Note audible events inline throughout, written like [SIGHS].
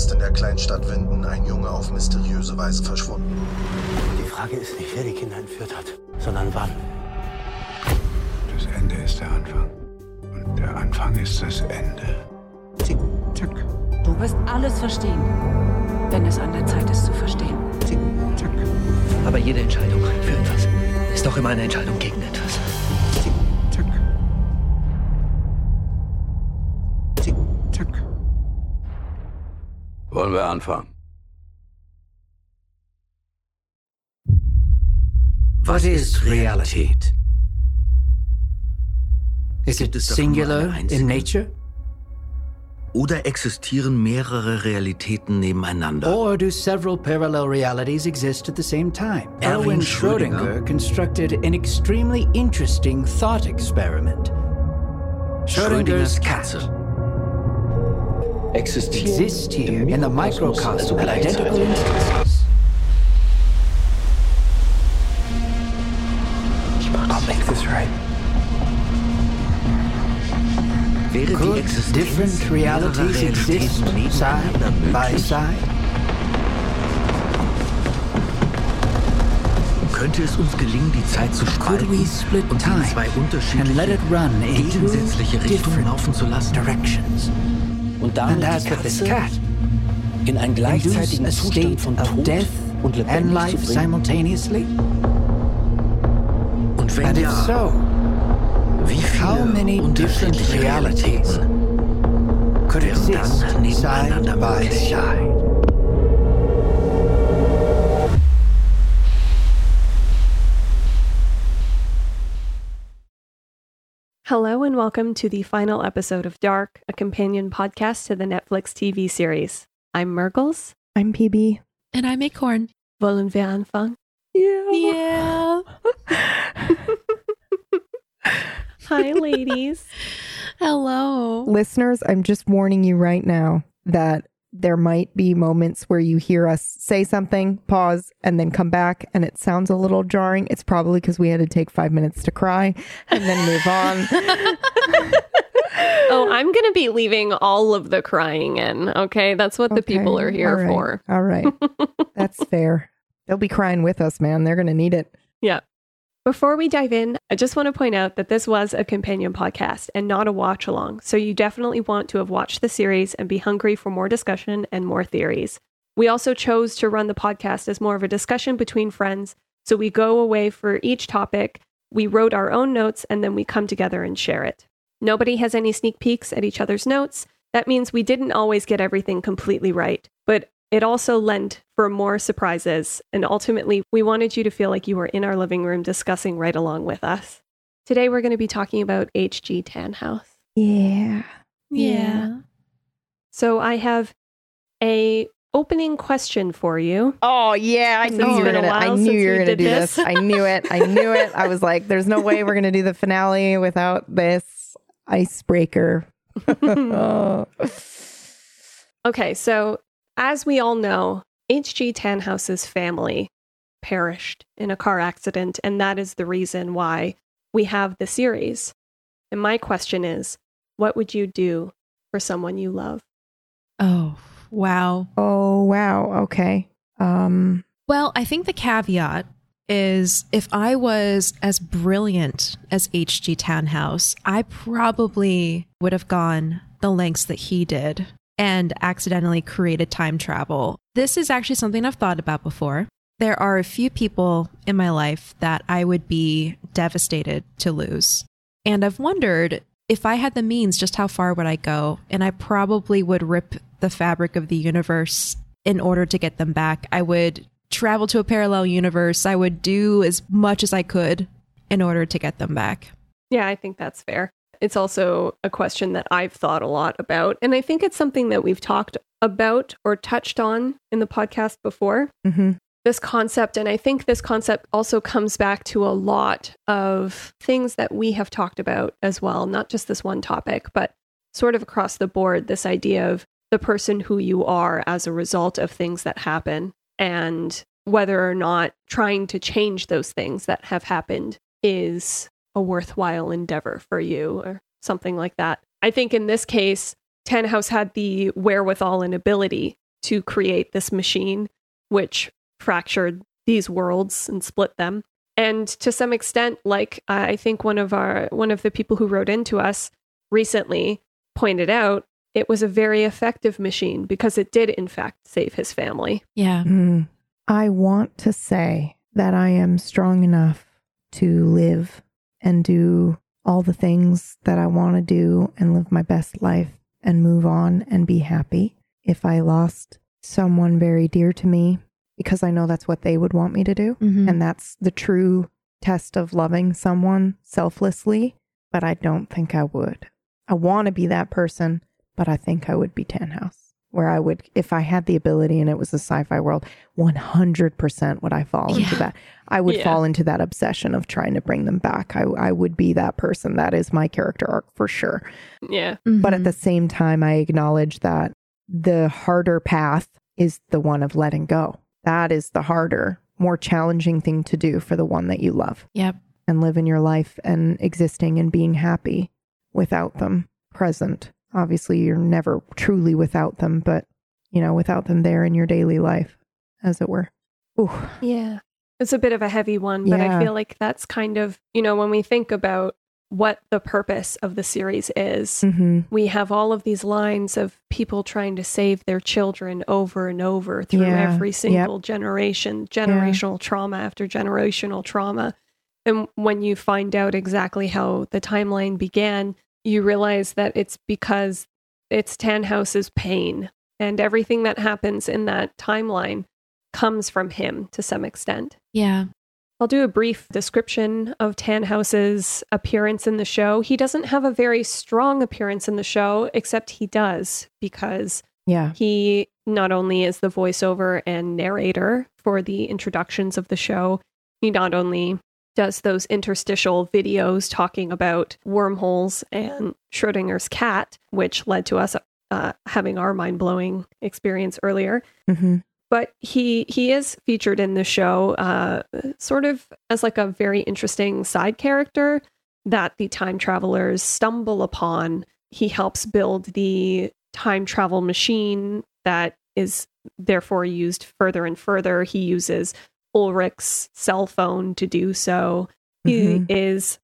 ist in der Kleinstadt Winden ein Junge auf mysteriöse Weise verschwunden. Die Frage ist nicht, wer die Kinder entführt hat, sondern wann. Das Ende ist der Anfang. Und der Anfang ist das Ende. Zick, zack, Du wirst alles verstehen, wenn es an der Zeit ist zu verstehen. zick, zack, Aber jede Entscheidung für etwas ist auch immer eine Entscheidung gegen Wollen wir anfangen? What is Realität? Is Gibt it es singular in nature? Oder existieren mehrere Realitäten nebeneinander? Or do several parallel realities exist at the same time? Erwin Schrödinger constructed an extremely interesting thought experiment. Schrödingers Schrödinger's Katze. Exist here in the microcosm at identical instances. I'll make this right. Die Could different realities exist side by side? Könnte es uns gelingen, die Zeit zu spalten und time zwei and let unterschiedliche, it run in gegensätzliche Richtungen laufen zu lassen? directions? Und damit And as die for this Katze cat, in einen induce gleichzeitigen a Zustand state von of Tod death und and lebendig life zu bringen. simultaneously? Und wenn And if ja, so, wie how viele many different unterschiedliche realities Realitäten could wären exist dann nebeneinander side by möglich? Hello and welcome to the final episode of Dark, a companion podcast to the Netflix TV series. I'm Mergles. I'm PB. And I'm Acorn. Wollen wir anfangen? Yeah. Yeah. [LAUGHS] Hi, ladies. [LAUGHS] Hello. Listeners, I'm just warning you right now that there might be moments where you hear us say something, pause, and then come back, and it sounds a little jarring. It's probably because we had to take five minutes to cry and then move on. [LAUGHS] oh, I'm going to be leaving all of the crying in. Okay. That's what the people are here all right, for. All right. [LAUGHS] That's fair. They'll be crying with us, man. They're going to need it. Yeah. Before we dive in, I just want to point out that this was a companion podcast and not a watch along. So you definitely want to have watched the series and be hungry for more discussion and more theories. We also chose to run the podcast as more of a discussion between friends. So we go away for each topic, we wrote our own notes, and then we come together and share it. Nobody has any sneak peeks at each other's notes. That means we didn't always get everything completely right, but it also lent for more surprises. And ultimately, we wanted you to feel like you were in our living room discussing right along with us. Today, we're going to be talking about H.G. Tannhaus. Yeah. Yeah. So I have a opening question for you. Oh yeah, I Since knew you were gonna. I knew you were gonna do this. this. I knew it. I knew it. I was like, "There's no way we're gonna do the finale without this icebreaker." Oh. [LAUGHS] [LAUGHS] Okay, so as we all know, H.G. Tannhaus's family perished in a car accident, and that is the reason why we have the series. And my question is what would you do for someone you love? Oh, wow. oh wow. Okay. Um. Well, I think the caveat is if I was as brilliant as H.G. Tannhaus, I probably would have gone the lengths that he did and accidentally created time travel. This is actually something I've thought about before. There are a few people in my life that I would be devastated to lose. And I've wondered if I had the means, just how far would I go? And I probably would rip the fabric of the universe in order to get them back. I would travel to a parallel universe. I would do as much as I could in order to get them back. Yeah, I think that's fair. It's also a question that I've thought a lot about. And I think it's something that we've talked about or touched on in the podcast before. mhm. this concept. And I think this concept also comes back to a lot of things that we have talked about as well, not just this one topic, but sort of across the board this idea of the person who you are as a result of things that happen and whether or not trying to change those things that have happened is a worthwhile endeavor for you or something like that. I think in this case, Tannhaus had the wherewithal and ability to create this machine, which fractured these worlds and split them. And to some extent, like I think one of our one of the people who wrote into us recently pointed out, it was a very effective machine because it did in fact save his family. Yeah. Mm. I want to say that I am strong enough to live and do all the things that I want to do and live my best life and move on and be happy. If I lost someone very dear to me, because I know that's what they would want me to do. Mhm. And that's the true test of loving someone selflessly. But I don't think I would. I want to be that person, but I think I would be Tannhaus, where I would, if I had the ability and it was a sci fi world, 100% would I fall into Yeah. that. I would Yeah. fall into that obsession of trying to bring them back. I, I would be that person. That is my character arc for sure. Yeah. But at Mhm. the same time, I acknowledge that the harder path is the one of letting go. That is the harder, more challenging thing to do for the one that you love Yep. and live in your life and existing and being happy without them present. Obviously, you're never truly without them, but you know, without them there in your daily life, as it were. Ooh, Yeah. It's a bit of a heavy one, but Yeah. I feel like that's kind of, you know, when we think about what the purpose of the series is, hmm we have all of these lines of people trying to save their children over and over through Yeah. every Yep. single generation, generational trauma after generational trauma. And when you find out exactly how the timeline began, you realize that it's because it's Tannhaus's pain and everything that happens in that timeline comes from him to some extent. Yeah. I'll do a brief description of Tannhaus's appearance in the show. He doesn't have a very strong appearance in the show, except he does because yeah, he not only is the voiceover and narrator for the introductions of the show, he not only does those interstitial videos talking about wormholes and Schrodinger's cat, which led to us uh, having our mind blowing experience earlier, hmm but he he is featured in the show uh, sort of as like a very interesting side character that the time travelers stumble upon. He helps build the time travel machine that is therefore used further and further. He uses ulrich's cell phone to do so he Mhm. is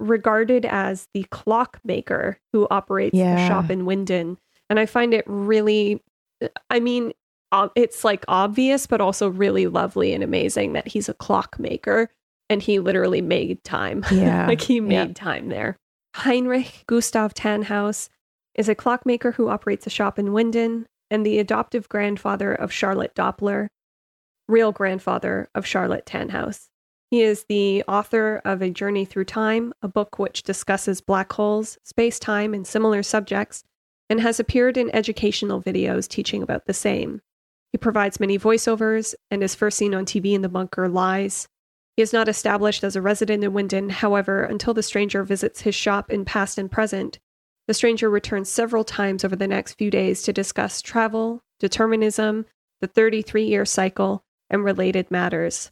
regarded as the clockmaker who operates the shop in Winden. And I find it really, I mean, it's like obvious, but also really lovely and amazing that he's a clockmaker and he literally made time. [LAUGHS] Yeah. like he Yeah. made time there. Heinrich Gustav Tannhaus is a clockmaker who operates a shop in Winden and the adoptive grandfather of Charlotte Doppler, real grandfather of Charlotte Tannhaus. He is the author of A Journey Through Time, a book which discusses black holes, space time, and similar subjects, and has appeared in educational videos teaching about the same. He provides many voiceovers and is first seen on TV in The Bunker Lies. He is not established as a resident in Winden, however, until the stranger visits his shop in past and present. The stranger returns several times over the next few days to discuss travel, determinism, the 33 year cycle, and related matters.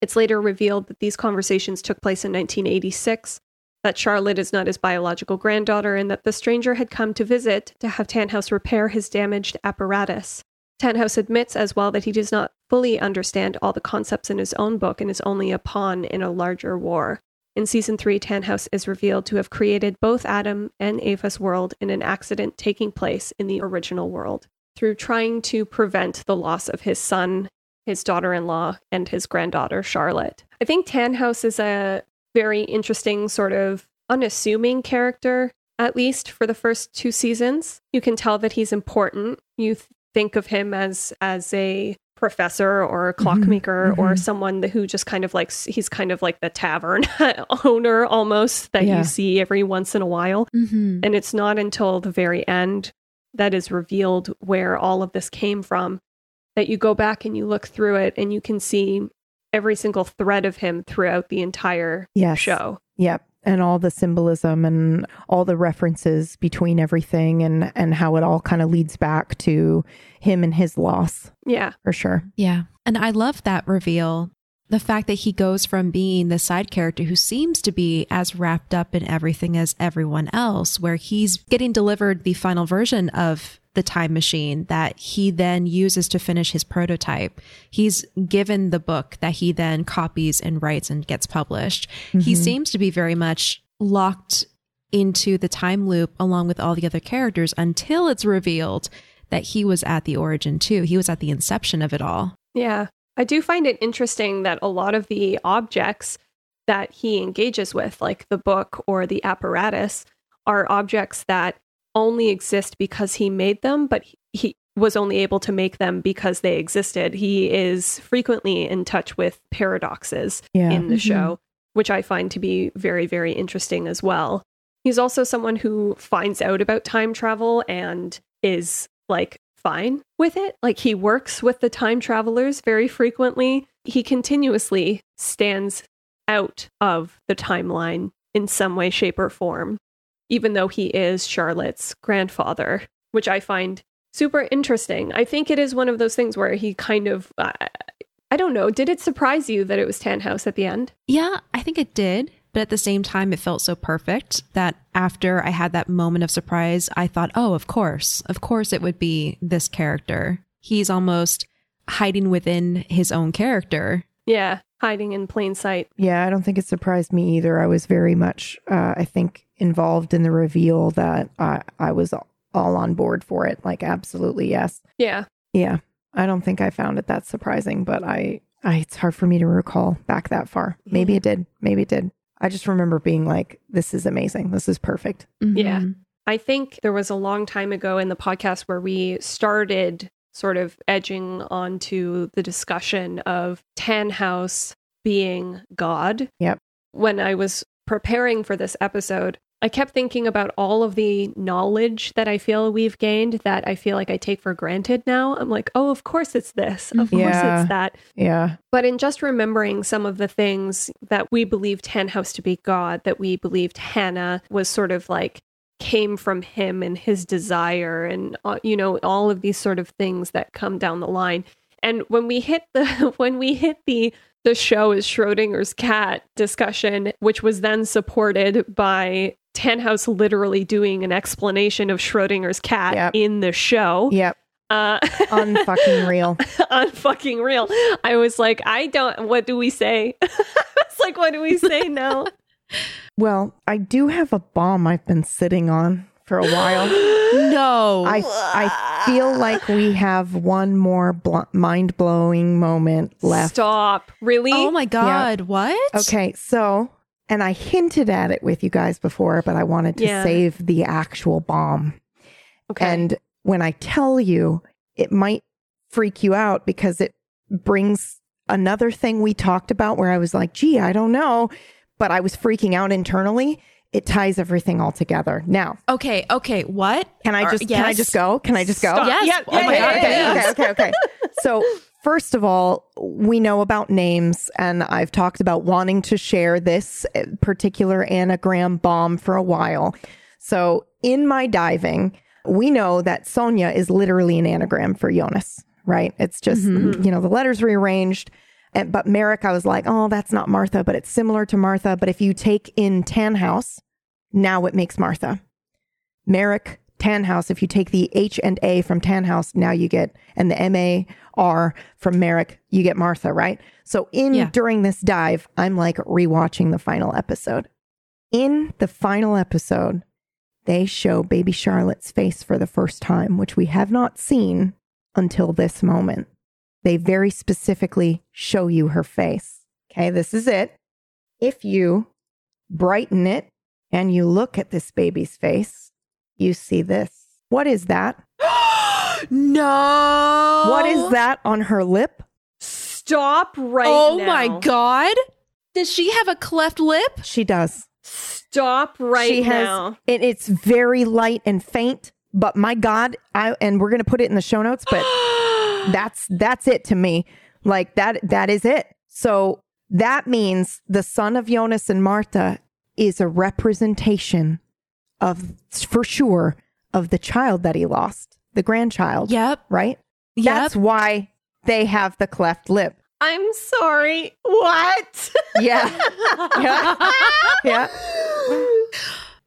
It's later revealed that these conversations took place in 1986, that Charlotte is not his biological granddaughter, and that the stranger had come to visit to have Tannhaus repair his damaged apparatus. Tannhaus admits as well that he does not fully understand all the concepts in his own book and is only a pawn in a larger war. In season 3, Tannhaus is revealed to have created both Adam and Ava's world in an accident taking place in the original world. Through trying to prevent the loss of his son, his daughter in law, and his granddaughter, Charlotte. I think Tannhaus is a very interesting, sort of unassuming character, at least for the first two seasons. You can tell that he's important. You th- think of him as as a professor or a clockmaker or mhm. someone who just kind of like he's kind of like the tavern [LAUGHS] owner almost that Yeah. you see every once in a while Mm-hmm. and it's not until the very end that is revealed where all of this came from that you go back and you look through it and you can see every single thread of him throughout the entire Yes. show. Yep. And all the symbolism and all the references between everything and and how it all kind of leads back to him and his loss Yeah. for sure. Yeah. And I love that reveal. The fact that he goes from being the side character who seems to be as wrapped up in everything as everyone else, where he's getting delivered the final version of the time machine that he then uses to finish his prototype. He's given the book that he then copies and writes and gets published. He mm-hmm. seems to be very much locked into the time loop along with all the other characters until it's revealed that he was at the origin too. He was at the inception of it all. Yeah. I do find it interesting that a lot of the objects that he engages with, like the book or the apparatus, are objects that only exist because he made them, but he- was only able to make them because they existed. He is frequently in touch with paradoxes Yeah. in the Mhm. show, which I find to be very, very interesting as well. He's also someone who finds out about time travel and is like fine with it. Like he works with the time travelers very frequently. He continuously stands out of the timeline in some way, shape, or form, even though he is Charlotte's grandfather, which I find super interesting. I think it is one of those things where he kind of. Uh, I don't know. Did it surprise you that it was Tannhaus at the end? Yeah, I think it did. But at the same time, it felt so perfect that after I had that moment of surprise, I thought, oh, of course, of course it would be this character. He's almost hiding within his own character. Yeah, hiding in plain sight. Yeah, I don't think it surprised me either. I was very much, uh, I think, involved in the reveal that I, I was all on board for it. Like, absolutely, yes. Yeah. Yeah, I don't think I found it that surprising, but I, I it's hard for me to recall back that far. Maybe it did. Maybe it did. I just remember being like, this is amazing. This is perfect. Yeah. Mhm. I think there was a long time ago in the podcast where we started sort of edging onto the discussion of Tannhaus being God. Yep. When I was preparing for this episode, I kept thinking about all of the knowledge that I feel we've gained that I feel like I take for granted now. I'm like, oh, of course it's this. Of course Yeah. it's that. Yeah. But in just remembering some of the things that we believed Tannhaus to be God, that we believed Hannah was sort of like came from him and his desire, and uh, you know all of these sort of things that come down the line. And when we hit the [LAUGHS] when we hit the the show is Schrodinger's cat discussion, which was then supported by Tannhaus literally doing an explanation of Schrodinger's cat Yep. in the show. Yep. Uh, [LAUGHS] Unfucking real. unfucking real. I was like, I don't. What do we say? [LAUGHS] it's like, what do we say now? [LAUGHS] Well, I do have a bomb I've been sitting on for a while. [GASPS] No. I I feel like we have one more bl- mind blowing moment left. Stop. Really? oh my God. What? Okay, so and I hinted at it with you guys before, but I wanted to Yeah. save the actual bomb. Okay. And when I tell you, it might freak you out because it brings another thing we talked about where I was like, gee, I don't know. But I was freaking out internally. It ties everything all together. Now, Okay. Okay. What? can I Are- just can I just go? Can I just go? Stop. Yes. Yeah, oh yeah, my yeah, God. yeah, okay, yeah. okay, okay, okay. [LAUGHS] So, first of all, we know about names, and I've talked about wanting to share this particular anagram bomb for a while. So, in my diving, we know that Sonja is literally an anagram for Jonas, right? It's just, mm-hmm. you know, the letters rearranged. And, but Marek, I was like, oh, that's not Martha, but it's similar to Martha. But if you take in Tannhaus, now it makes Martha. Marek, Tannhaus, if you take the H and A from Tannhaus, now you get, and the M A R from Marek, you get Martha, right? So in Yeah. during this dive, I'm like rewatching the final episode. In the final episode, they show baby Charlotte's face for the first time, which we have not seen until this moment. They very specifically show you her face. Okay, this is it. If you brighten it and you look at this baby's face, you see this. What is that? [GASPS] no. What is that on her lip? Stop right Oh now. my God. Does she have a cleft lip? She does. Stop right she has now. and it's very light and faint, but my God, I and we're gonna put it in the show notes, but [GASPS] that's that's it to me. Like that that is it. So that means the son of Jonas and Martha is a representation of for sure of the child that he lost, the grandchild. Yep. Right? Yep. That's why they have the cleft lip. I'm sorry. What? Yeah. yeah. [LAUGHS] Yeah.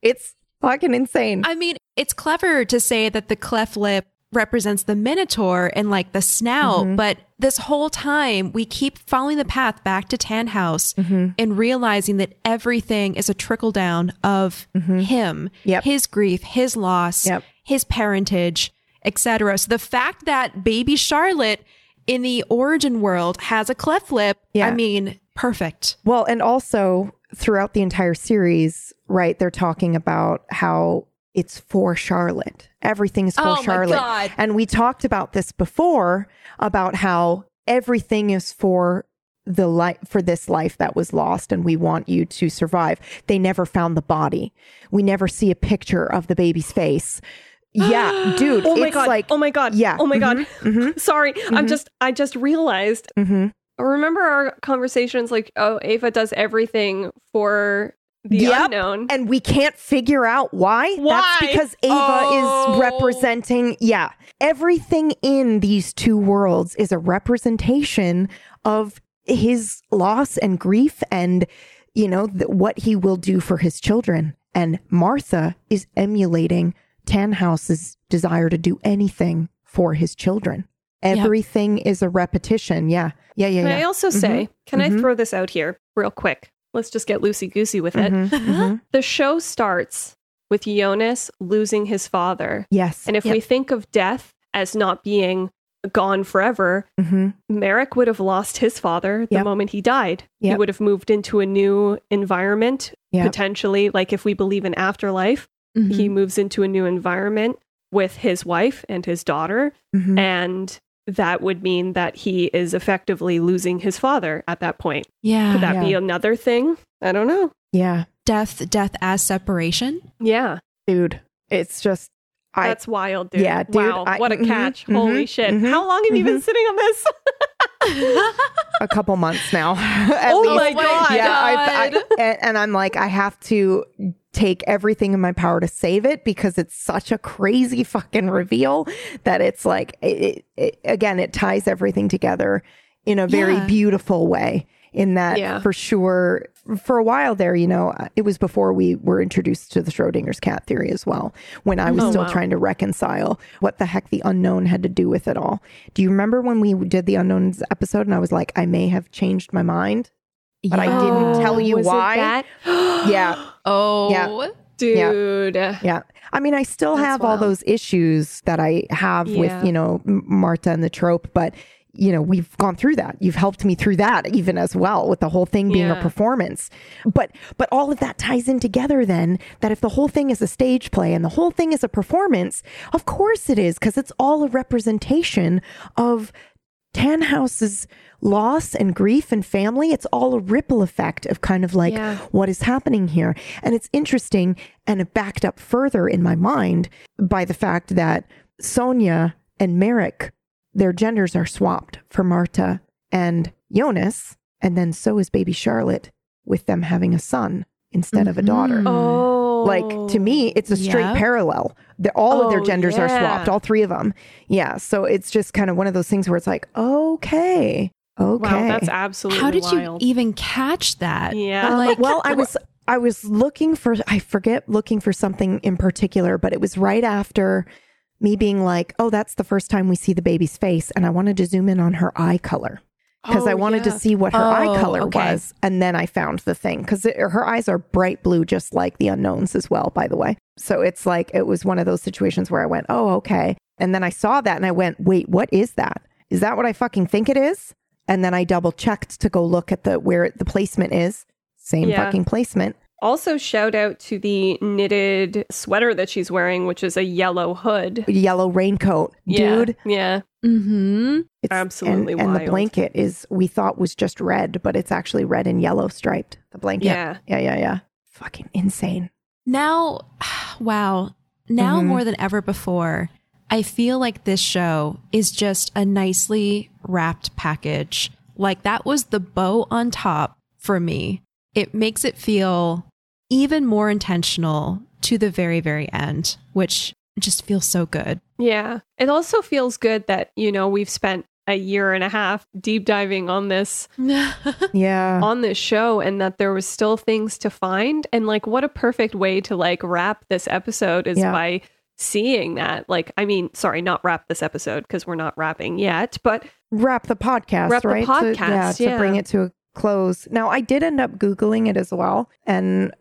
It's fucking insane. I mean, it's clever to say that the cleft lip represents the Minotaur and like the snout. Mm-hmm. But this whole time, we keep following the path back to Tannhaus mm-hmm. and realizing that everything is a trickle down of mm-hmm. him, Yep. his grief, his loss, Yep. his parentage, etc. So the fact that baby Charlotte in the origin world has a cleft lip, Yeah. I mean, perfect. Well, and also throughout the entire series, right, they're talking about how it's for Charlotte. Everything's for Oh my Charlotte. God. And we talked about this before about how everything is for the life for this life that was lost and we want you to survive. They never found the body. We never see a picture of the baby's face. Yeah, [GASPS] dude. Oh my it's god! like oh my god! yeah, Oh my god! mhm. [LAUGHS] Sorry, I'm just. I just realized. mhm. Remember our conversations? Like, oh, Ava does everything for the Yep. unknown. and we can't figure out why. Why? That's because Ava Oh. is representing, yeah, everything in these two worlds is a representation of his loss and grief and, you know, th- what he will do for his children. And Martha is emulating Tannhaus's desire to do anything for his children. Everything is a repetition. Yeah. Yeah. Yeah. Can yeah. I also say? Can I Mhm. throw this out here real quick? Let's just get loosey goosey with it. Mhm, [GASPS] mhm. The show starts with Jonas losing his father, Yes. and if we think of death as not being gone forever, hmm Marek would have lost his father the Yep. moment he died. He would have moved into a new environment, Yep. potentially. Like if we believe in afterlife, Mm-hmm. he moves into a new environment with his wife and his daughter. hmm And that would mean that he is effectively losing his father at that point. Yeah. Could that be another thing? I don't know. Yeah. death, death as separation. Yeah, Dude, it's just, I, that's wild, dude. Yeah, dude, Wow, I- what a mhm, catch. mhm, Holy shit. mhm, How long have you been mhm. sitting on this? [LAUGHS] a couple months now. [LAUGHS] Oh least. my God. Yeah, I, and, and I'm like, I have to take everything in my power to save it because it's such a crazy fucking reveal that it's like, it, it, again, it ties everything together in a very Yeah. beautiful way. In that, Yeah. for sure, for a while there, you know, it was before we were introduced to the Schrodinger's cat theory as well, when I was Oh, still wow. trying to reconcile what the heck the unknown had to do with it all. Do you remember when we did the unknowns episode and I was like, I may have changed my mind? But I didn't tell you Was why. [GASPS] Yeah. Oh, Yeah. Dude. Yeah. I mean, I still That's have all those issues that I have Yeah. with, you know, Marta and the trope, but you know, we've gone through that. You've helped me through that even as well with the whole thing being a performance. But but all of that ties in together then that if the whole thing is a stage play and the whole thing is a performance, of course it is because it's all a representation of Tannhaus's loss and grief and family. It's all a ripple effect of kind of like Yeah. what is happening here. And it's interesting and it backed up further in my mind by the fact that Sonja and Marek, their genders are swapped for Marta and Jonas. And then so is baby Charlotte with them having a son instead of a daughter. Oh. Like to me, it's a straight Yep. parallel. They're, all of their Oh, genders are swapped, all three of them. Yeah. So it's just kind of one of those things where it's like, okay, okay. Wow, that's absolutely How did wild. you even catch that? Yeah. Like, [LAUGHS] well, I was I was looking for I forget looking for something in particular, but it was right after me being like, "Oh, that's the first time we see the baby's face," and I wanted to zoom in on her eye color because I Oh, wanted yeah. to see what her eye Oh, color okay. was, and then I found the thing because her eyes are bright blue, just like the unknowns as well. By the way, so it's like it was one of those situations where I went, "Oh, okay," and then I saw that and I went, "Wait, what is that? Is that what I fucking think it is?" And then I double checked to go look at the where the placement is. Same Yeah. fucking placement. Also, shout out to the knitted sweater that she's wearing, which is a yellow hood. Yellow raincoat, Yeah. dude. Yeah. mm-hmm. It's, Absolutely and, and the blanket is we thought was just red, but it's actually red and yellow striped. The blanket. Yeah. Yeah, yeah, yeah. Fucking insane. Now, [SIGHS] wow. Now Mhm. more than ever before, I feel like this show is just a nicely wrapped package. Like that was the bow on top for me. It makes it feel even more intentional to the very, very end, which just feels so good. Yeah. It also feels good that, you know, we've spent a year and a half deep diving on this [LAUGHS] Yeah. on this show and that there was still things to find and like what a perfect way to like wrap this episode is Yeah. by seeing that. Like, I mean, sorry, not wrap this episode because we're not wrapping yet, but Wrap the podcast, Wrap the right? To- podcast, yeah, to bring yeah. it to a close. Now, I did end up Googling it as well, and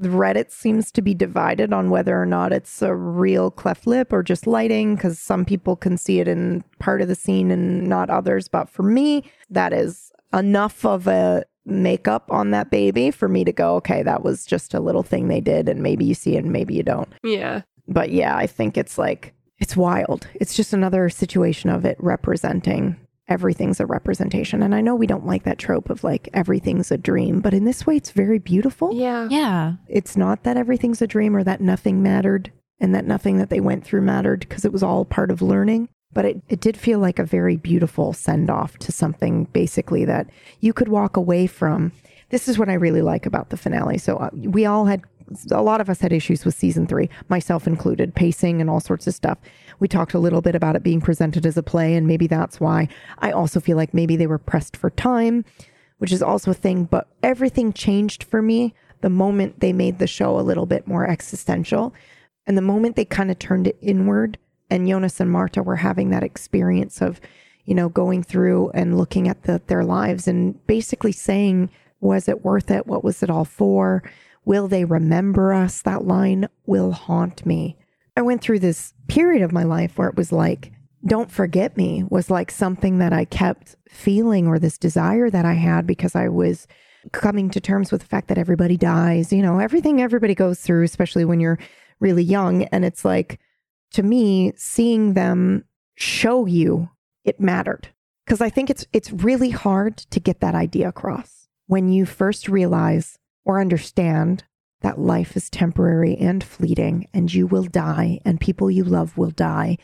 Reddit seems to be divided on whether or not it's a real cleft lip or just lighting, because some people can see it in part of the scene and not others. But for me, that is enough of a makeup on that baby for me to go, okay, that was just a little thing they did, and maybe you see it and maybe you don't. yeah. But yeah, I think it's like, it's wild. It's just another situation of it representing everything's a representation. And I know we don't like that trope of like everything's a dream, but in this way, it's very beautiful. Yeah. Yeah. It's not that everything's a dream or that nothing mattered and that nothing that they went through mattered because it was all part of learning. But it, it did feel like a very beautiful send off to something basically that you could walk away from. This is what I really like about the finale. So uh, we all had, a lot of us had issues with season three, myself included, pacing and all sorts of stuff. We talked a little bit about it being presented as a play, and maybe that's why. I also feel like maybe they were pressed for time, which is also a thing. But everything changed for me the moment they made the show a little bit more existential. And the moment they kind of turned it inward, and Jonas and Marta were having that experience of, you know, going through and looking at the, their lives and basically saying, was it worth it? What was it all for? Will they remember us? That line will haunt me. I went through this period of my life where it was like, don't forget me was like something that I kept feeling or this desire that I had because I was coming to terms with the fact that everybody dies, you know, everything everybody goes through, especially when you're really young. And it's like, to me, seeing them show you it mattered. Because I think it's it's really hard to get that idea across when you first realize or understand that life is temporary and fleeting and you will die and people you love will die.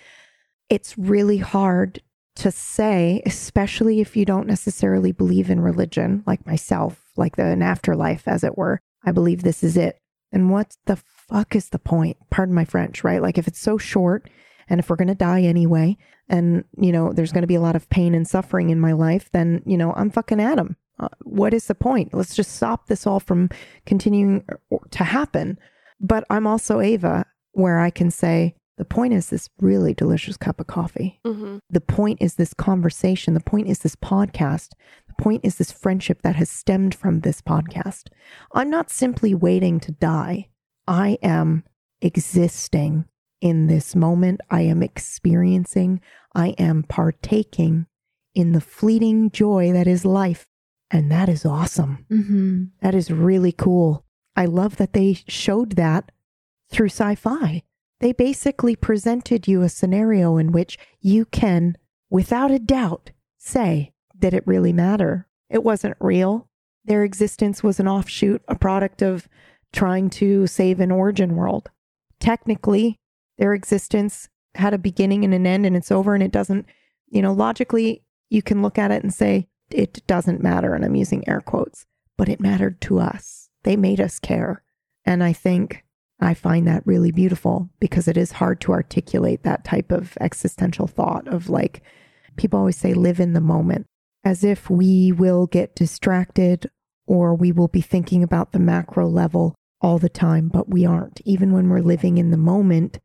It's really hard to say, especially if you don't necessarily believe in religion, like myself, like the an afterlife, as it were. I believe this is it. And what the fuck is the point? Pardon my French, right? Like if it's so short and if we're going to die anyway, and, you know, there's going to be a lot of pain and suffering in my life, then, you know, I'm fucking Adam. Uh, what is the point? Let's just stop this all from continuing to happen. But I'm also Ava, where I can say, the point is this really delicious cup of coffee. Mm-hmm. The point is this conversation. The point is this podcast. The point is this friendship that has stemmed from this podcast. I'm not simply waiting to die. I am existing in this moment. I am experiencing. I am partaking in the fleeting joy that is life. And that is awesome. Mm-hmm. That is really cool. I love that they showed that through sci fi. They basically presented you a scenario in which you can, without a doubt, say, did it really matter? It wasn't real. Their existence was an offshoot, a product of trying to save an origin world. Technically, their existence had a beginning and an end and it's over and it doesn't, you know, logically, you can look at it and say, it doesn't matter. And I'm using air quotes, but it mattered to us. They made us care. And I think I find that really beautiful because it is hard to articulate that type of existential thought of like, people always say, live in the moment, as if we will get distracted or we will be thinking about the macro level all the time, but we aren't. Even when we're living in the moment,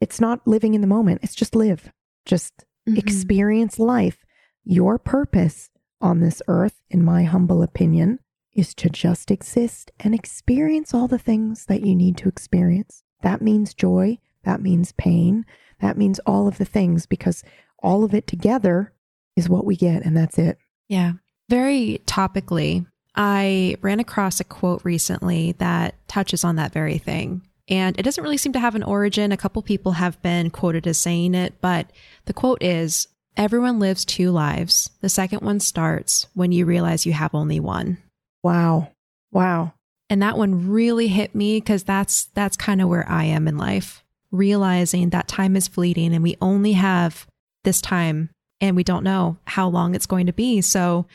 it's not living in the moment, it's just live, just Mhm. experience life. Your purpose on this earth, in my humble opinion, is to just exist and experience all the things that you need to experience. That means joy, that means pain, that means all of the things because all of it together is what we get, and that's it. Yeah. Very topically, I ran across a quote recently that touches on that very thing. And it doesn't really seem to have an origin. A couple people have been quoted as saying it, but the quote is Everyone lives two lives. The second one starts when you realize you have only one. Wow. Wow. And that one really hit me because that's that's kind of where I am in life. Realizing that time is fleeting and we only have this time and we don't know how long it's going to be. So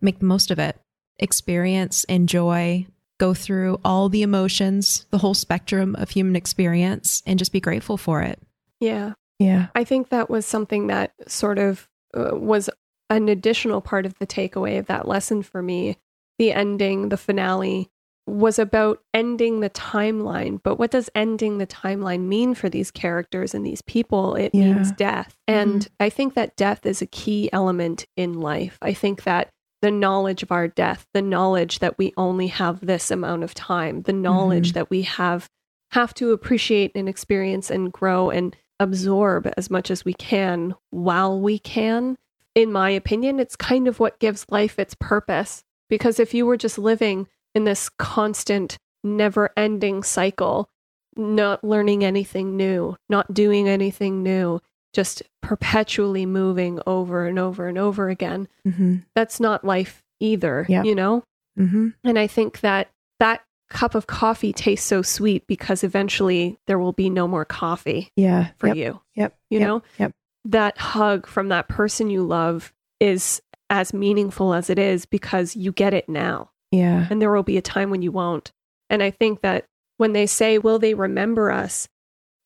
make the most of it. Experience, enjoy, go through all the emotions, the whole spectrum of human experience, and just be grateful for it. Yeah. Yeah. I think that was something that sort of uh, was an additional part of the takeaway of that lesson for me. The ending, the finale was about ending the timeline. But what does ending the timeline mean for these characters and these people? It Yeah. means death. And I think that death is a key element in life. I think that the knowledge of our death, the knowledge that we only have this amount of time, the knowledge that we have have to appreciate and experience and grow and absorb as much as we can while we can. In my opinion, it's kind of what gives life its purpose. Because if you were just living in this constant, never ending cycle, not learning anything new, not doing anything new, just perpetually moving over and over and over again, Mm-hmm. that's not life either, Yeah. you know? Mm-hmm. And I think that that cup of coffee tastes so sweet because eventually there will be no more coffee Yeah. for yep. you. Yep. You yep, know, Yep. that hug from that person you love is as meaningful as it is because you get it now. Yeah. And there will be a time when you won't. And I think that when they say, Will they remember us?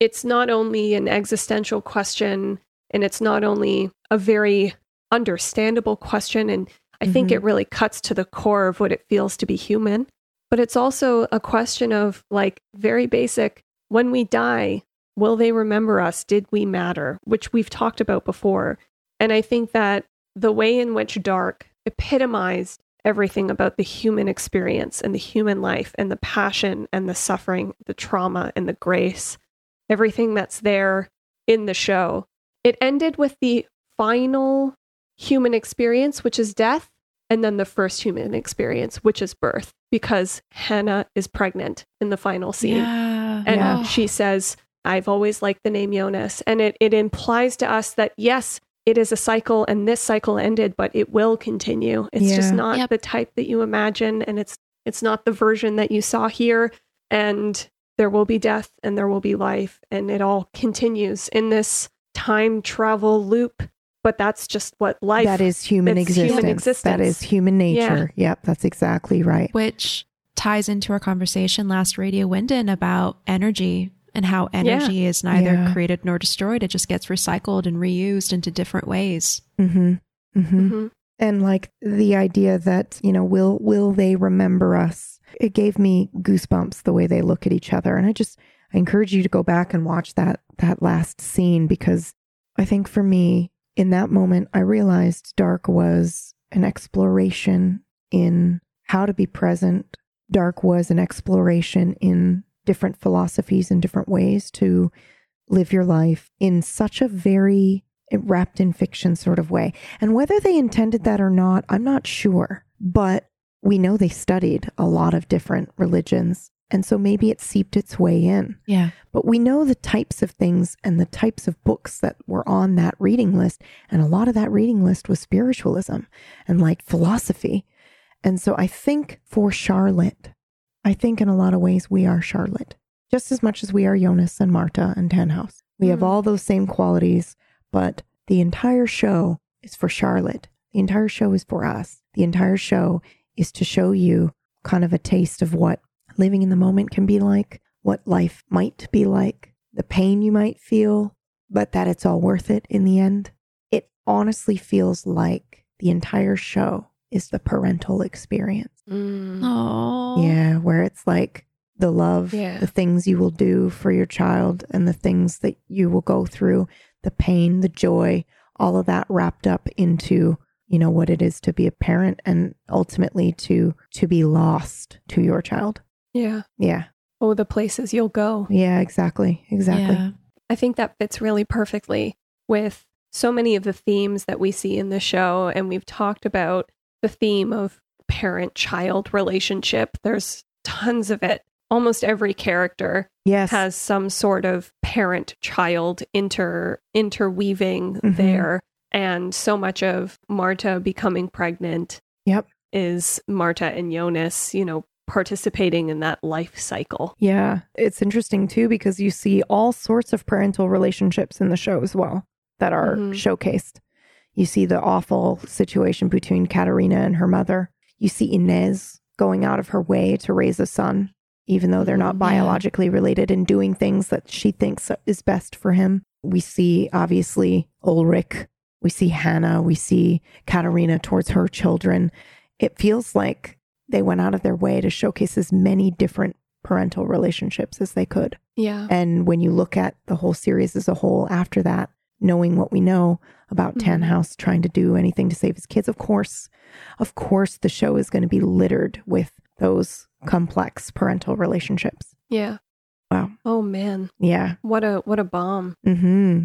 It's not only an existential question and it's not only a very understandable question. And I think Mhm. it really cuts to the core of what it feels to be human. But it's also a question of like very basic when we die, will they remember us? Did we matter? Which we've talked about before. And I think that the way in which Dark epitomized everything about the human experience and the human life and the passion and the suffering, the trauma and the grace, everything that's there in the show. It ended with the final human experience, which is death, and then the first human experience, which is birth, because Hannah is pregnant in the final scene. Yeah. And Yeah. she says, I've always liked the name Jonas. And it, it implies to us that, yes, it is a cycle and this cycle ended, but it will continue. It's just not Yep. the type that you imagine. And it's, it's not the version that you saw here. And there will be death and there will be life. And it all continues in this time travel loop. But that's just what life that is human existence. human existence. is human nature. Yep. That's exactly right. Which ties into our conversation last Radio Winden about energy and how energy is neither Yeah. created nor destroyed. It just gets recycled and reused into different ways. Mm-hmm. Mm-hmm. Mhm. and like the idea that you know will will they remember us it gave me goosebumps the way they look at each other and i just i encourage you to go back and watch that that last scene because i think for me in that moment i realized dark was an exploration in how to be present dark was an exploration in different philosophies and different ways to live your life in such a very wrapped in fiction sort of way and whether they intended that or not, I'm not sure. But we know they studied a lot of different religions. And so maybe it seeped its way in. Yeah. But we know the types of things and the types of books that were on that reading list. And a lot of that reading list was spiritualism and like philosophy. And so I think for Charlotte, I think in a lot of ways we are Charlotte, just as much as we are Jonas and Marta and Tannhaus. We have Mm. all those same qualities, but the entire show is for Charlotte. The entire show is for us. The entire show is to show you kind of a taste of what living in the moment can be like, what life might be like, the pain you might feel, but that it's all worth it in the end. It honestly feels like the entire show is the parental experience. Mm. Oh. Yeah, where it's like the love, Yeah. the things you will do for your child, and the things that you will go through, the pain, the joy, all of that wrapped up into you know what it is to be a parent and ultimately to to be lost to your child. Yeah. Yeah. Oh, the places you'll go. Yeah, exactly. Exactly. Yeah. I think that fits really perfectly with so many of the themes that we see in the show. And we've talked about the theme of parent child relationship. There's tons of it. Almost every character Yes. has some sort of parent child inter interweaving Mhm. there. And so much of Marta becoming pregnant Yep. is Marta and Jonas, you know, participating in that life cycle. Yeah. It's interesting too because you see all sorts of parental relationships in the show as well that are Mhm. showcased. You see the awful situation between Katharina and her mother. You see Ines going out of her way to raise a son, even though they're not Mhm. Yeah. biologically related and doing things that she thinks is best for him. We see obviously Ulrich. We see Hannah. We see Katharina towards her children. It feels like they went out of their way to showcase as many different parental relationships as they could. Yeah. And when you look at the whole series as a whole after that, knowing what we know about Mhm. Tannhaus trying to do anything to save his kids, of course, of course, the show is going to be littered with those complex parental relationships. Yeah. Wow. Oh man. Yeah. What a what a bomb. Hmm.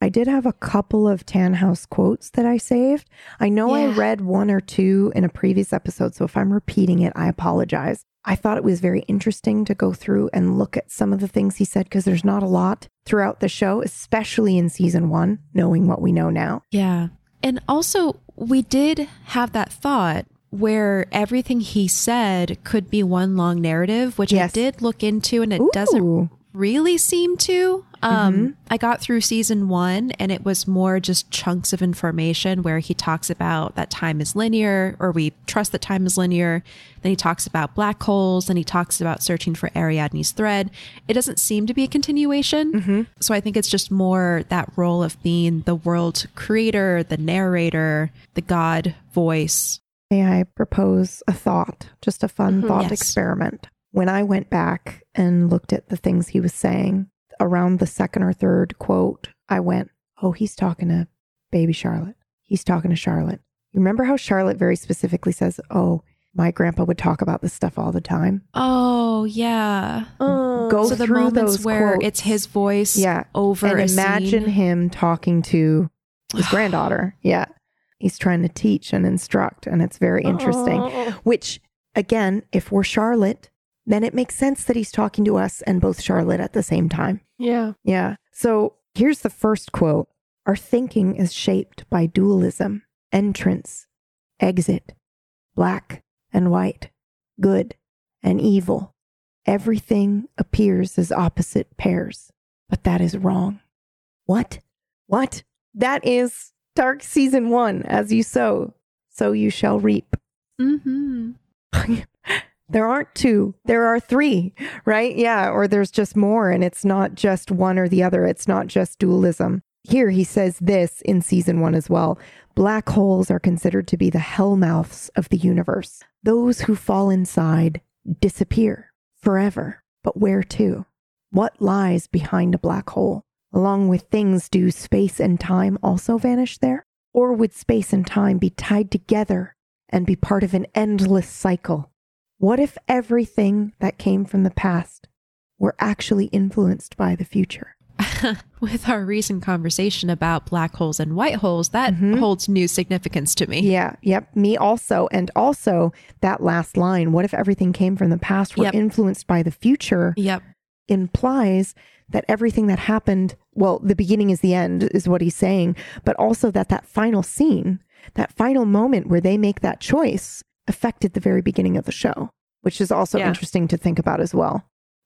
I did have a couple of Tannhaus quotes that I saved. I know I read one or two in a previous episode, so if I'm repeating it, I apologize. I thought it was very interesting to go through and look at some of the things he said because there's not a lot throughout the show, especially in season one, knowing what we know now. Yeah. And also, we did have that thought where everything he said could be one long narrative, which Yes. I did look into, and it doesn't Ooh. Really seem to. Um, Mhm. I got through season one, and it was more just chunks of information where he talks about that time is linear, or we trust that time is linear. Then he talks about black holes, and he talks about searching for Ariadne's thread. It doesn't seem to be a continuation. Mm-hmm. So I think it's just more that role of being the world creator, the narrator, the God voice. May I propose a thought, just a fun Mhm. thought Yes. experiment? When I went back and looked at the things he was saying around the second or third quote, I went, Oh, he's talking to baby Charlotte. He's talking to Charlotte. You remember how Charlotte very specifically says, Oh, my grandpa would talk about this stuff all the time? Oh yeah. Oh. Go so the through moments those where quotes. it's his voice Yeah. over and a imagine scene. him talking to his [SIGHS] granddaughter. Yeah. He's trying to teach and instruct, and it's very interesting. Oh. Which, again, if we're Charlotte, then it makes sense that he's talking to us and both Charlotte at the same time. Yeah. Yeah. So here's the first quote Our thinking is shaped by dualism, entrance, exit, black and white, good and evil. Everything appears as opposite pairs, but that is wrong. What? What? That is Dark Season 1. As you sow, so you shall reap. Mhm. [LAUGHS] there aren't two, there are three, right? Yeah, or there's just more, and it's not just one or the other, it's not just dualism. Here he says this in season one as well Black holes are considered to be the hellmouths of the universe. Those who fall inside disappear forever. But where to? What lies behind a black hole? Along with things, do space and time also vanish there? Or would space and time be tied together and be part of an endless cycle? What if everything that came from the past were actually influenced by the future? [LAUGHS] With our recent conversation about black holes and white holes, that Mhm. holds new significance to me. Yeah, yep, me also. And also that last line, what if everything came from the past were Yep. influenced by the future, Yep. implies that everything that happened, well, the beginning is the end, is what he's saying, but also that that final scene, that final moment where they make that choice affected the very beginning of the show, which is also Yeah. interesting to think about as well.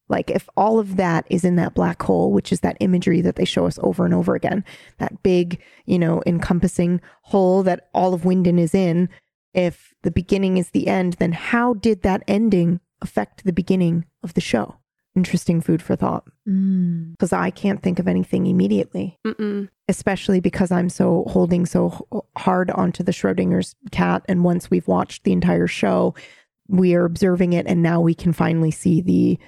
Like if all of that is in that black hole, which is that imagery that they show us over and over again, that big, you know, encompassing hole that all of Winden is in, if the beginning is the end, then how did that ending affect the beginning of the show? Interesting food for thought Mm. because I can't think of anything immediately, Mm-mm. especially because I'm so holding so hard onto the Schrodinger's cat. And once we've watched the entire show, we are observing it, and now we can finally see the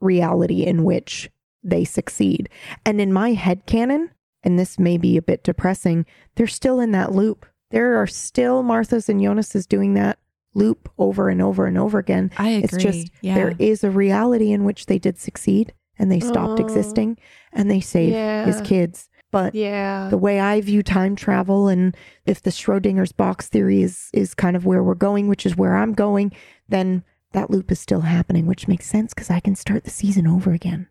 reality in which they succeed. And in my head canon, and this may be a bit depressing, they're still in that loop. There are still Martha's and Jonas's doing that loop over and over and over again. I agree. It's just yeah. there is a reality in which they did succeed and they stopped Oh. existing and they saved his kids. But Yeah. the way I view time travel and if the Schrodinger's box theory is is kind of where we're going, which is where I'm going, then that loop is still happening, which makes sense because I can start the season over again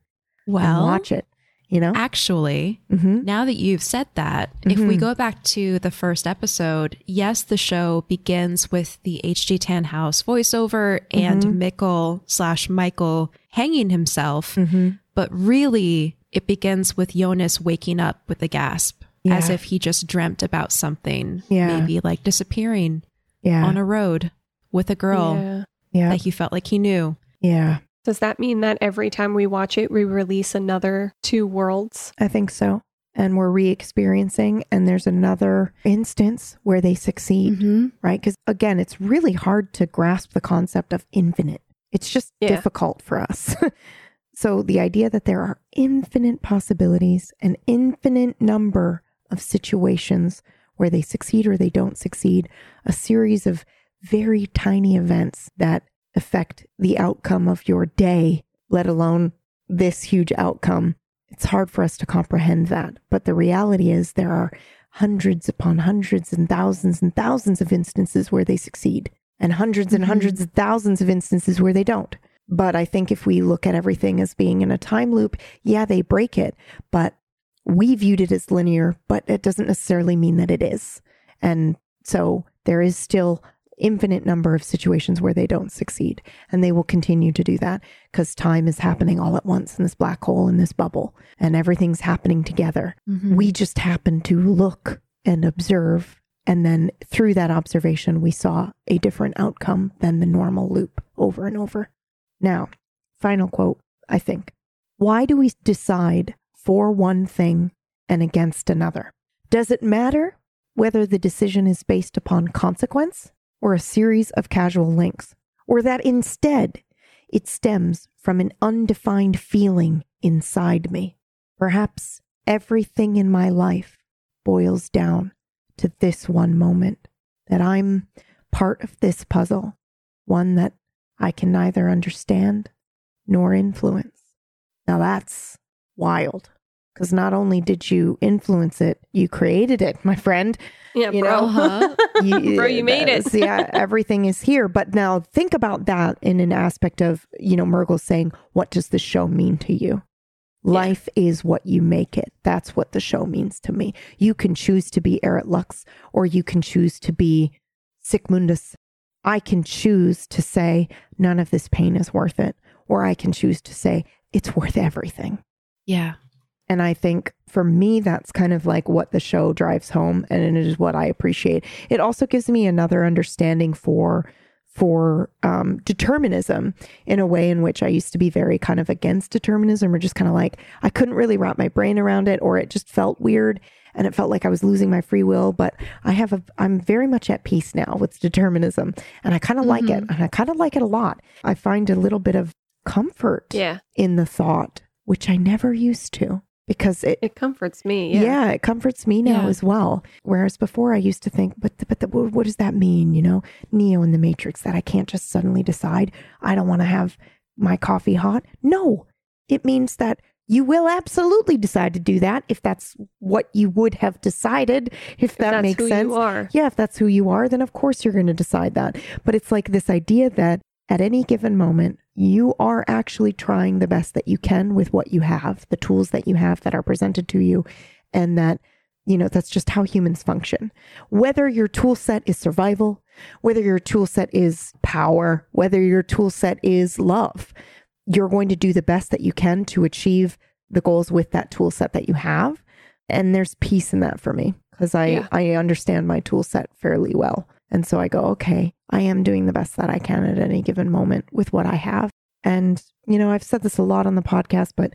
well, watch it. You know? actually, hmm now that you've said that, if we Mhm. go back to the first episode, yes, the show begins with the H.G. Tannhaus voiceover and Mhm. Mikkel slash Michael hanging himself, hmm but really it begins with Jonas waking up with a gasp, as if he just dreamt about something, Yeah. maybe like disappearing Yeah. on a road with a girl Yeah. yeah. that he felt like he knew. yeah. Does that mean that every time we watch it, we release another two worlds? I think so. and we're re experiencing, and there's another instance where they succeed, Mm-hmm. right? Because again, it's really hard to grasp the concept of infinite. It's just Yeah. difficult for us. [LAUGHS] so the idea that there are infinite possibilities, an infinite number of situations where they succeed or they don't succeed, a series of very tiny events that affect the outcome of your day, let alone this huge outcome. It's hard for us to comprehend that. But the reality is, there are hundreds upon hundreds and thousands and thousands of instances where they succeed, and hundreds and mm-hmm. hundreds of thousands of instances where they don't. But I think if we look at everything as being in a time loop, yeah, they break it, but we viewed it as linear, but it doesn't necessarily mean that it is. And so there is still infinite number of situations where they don't succeed and they will continue to do that because time is happening all at once in this black hole in this bubble and everything's happening together. Mm-hmm. We just happen to look and observe and then through that observation we saw a different outcome than the normal loop over and over. Now final quote i think. Why do we decide for one thing and against another? Does it matter whether the decision is based upon consequence or a series of casual links, or that instead it stems from an undefined feeling inside me. Perhaps everything in my life boils down to this one moment that I'm part of this puzzle, one that I can neither understand nor influence. Now that's wild. Because not only did you influence it, you created it, my friend. Yeah, You bro. know? [LAUGHS] You, Bro, you uh, made it. yeah, everything is here. But now think about that in an aspect of, you know, Murgle saying, what does the show mean to you? Life is what you make it. That's what the show means to me. You can choose to be Erit Lux or you can choose to be Sic Mundus. I can choose to say, none of this pain is worth it. Or I can choose to say, it's worth everything. Yeah. And I think for me, that's kind of like what the show drives home, and it is what I appreciate. It also gives me another understanding for for um, determinism in a way in which I used to be very kind of against determinism, or just kind of like I couldn't really wrap my brain around it, or it just felt weird, and it felt like I was losing my free will. But I have a I'm very much at peace now with determinism, and I kind of like it, and I kind of like it a lot. I find a little bit of comfort Yeah, in the thought, which I never used to because it, it comforts me. yeah. Yeah. it comforts me now Yeah. as well. Whereas before I used to think, but, but the, what what does that mean? You know, Neo in the Matrix, that I can't just suddenly decide I don't want to have my coffee hot. No, it means that you will absolutely decide to do that if that's what you would have decided, if, If that makes sense. Yeah, if that's who you are, then of course you're going to decide that. But it's like this idea that at any given moment, you are actually trying the best that you can with what you have, the tools that you have that are presented to you, and that, you know, that's just how humans function. Whether your tool set is survival, whether your tool set is power, whether your tool set is love, you're going to do the best that you can to achieve the goals with that tool set that you have. And there's peace in that for me because I, Yeah. I understand my tool set fairly well. And so I go, okay, I am doing the best that I can at any given moment with what I have. And, you know, I've said this a lot on the podcast, but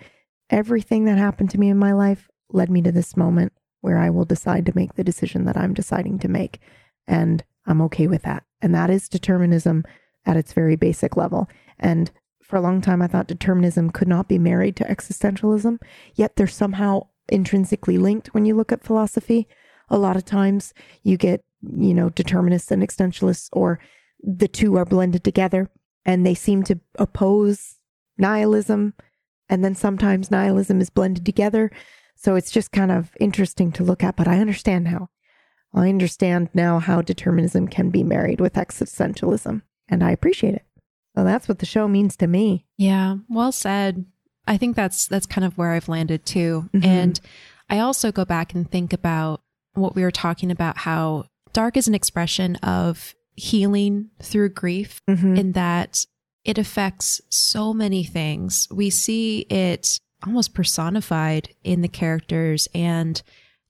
everything that happened to me in my life led me to this moment where I will decide to make the decision that I'm deciding to make. And I'm okay with that. And that is determinism at its very basic level. And for a long time, I thought determinism could not be married to existentialism, yet they're somehow intrinsically linked when you look at philosophy. A lot of times you get, you know, determinists and existentialists, or the two are blended together and they seem to oppose nihilism. And then sometimes nihilism is blended together. So it's just kind of interesting to look at, but I understand now. I understand now how determinism can be married with existentialism, and I appreciate it. So that's what the show means to me. Yeah, well said. I think that's that's kind of where I've landed too. Mhm. And I also go back and think about what we were talking about how dark is an expression of healing through grief Mm-hmm. in that it affects so many things. We see it almost personified in the characters and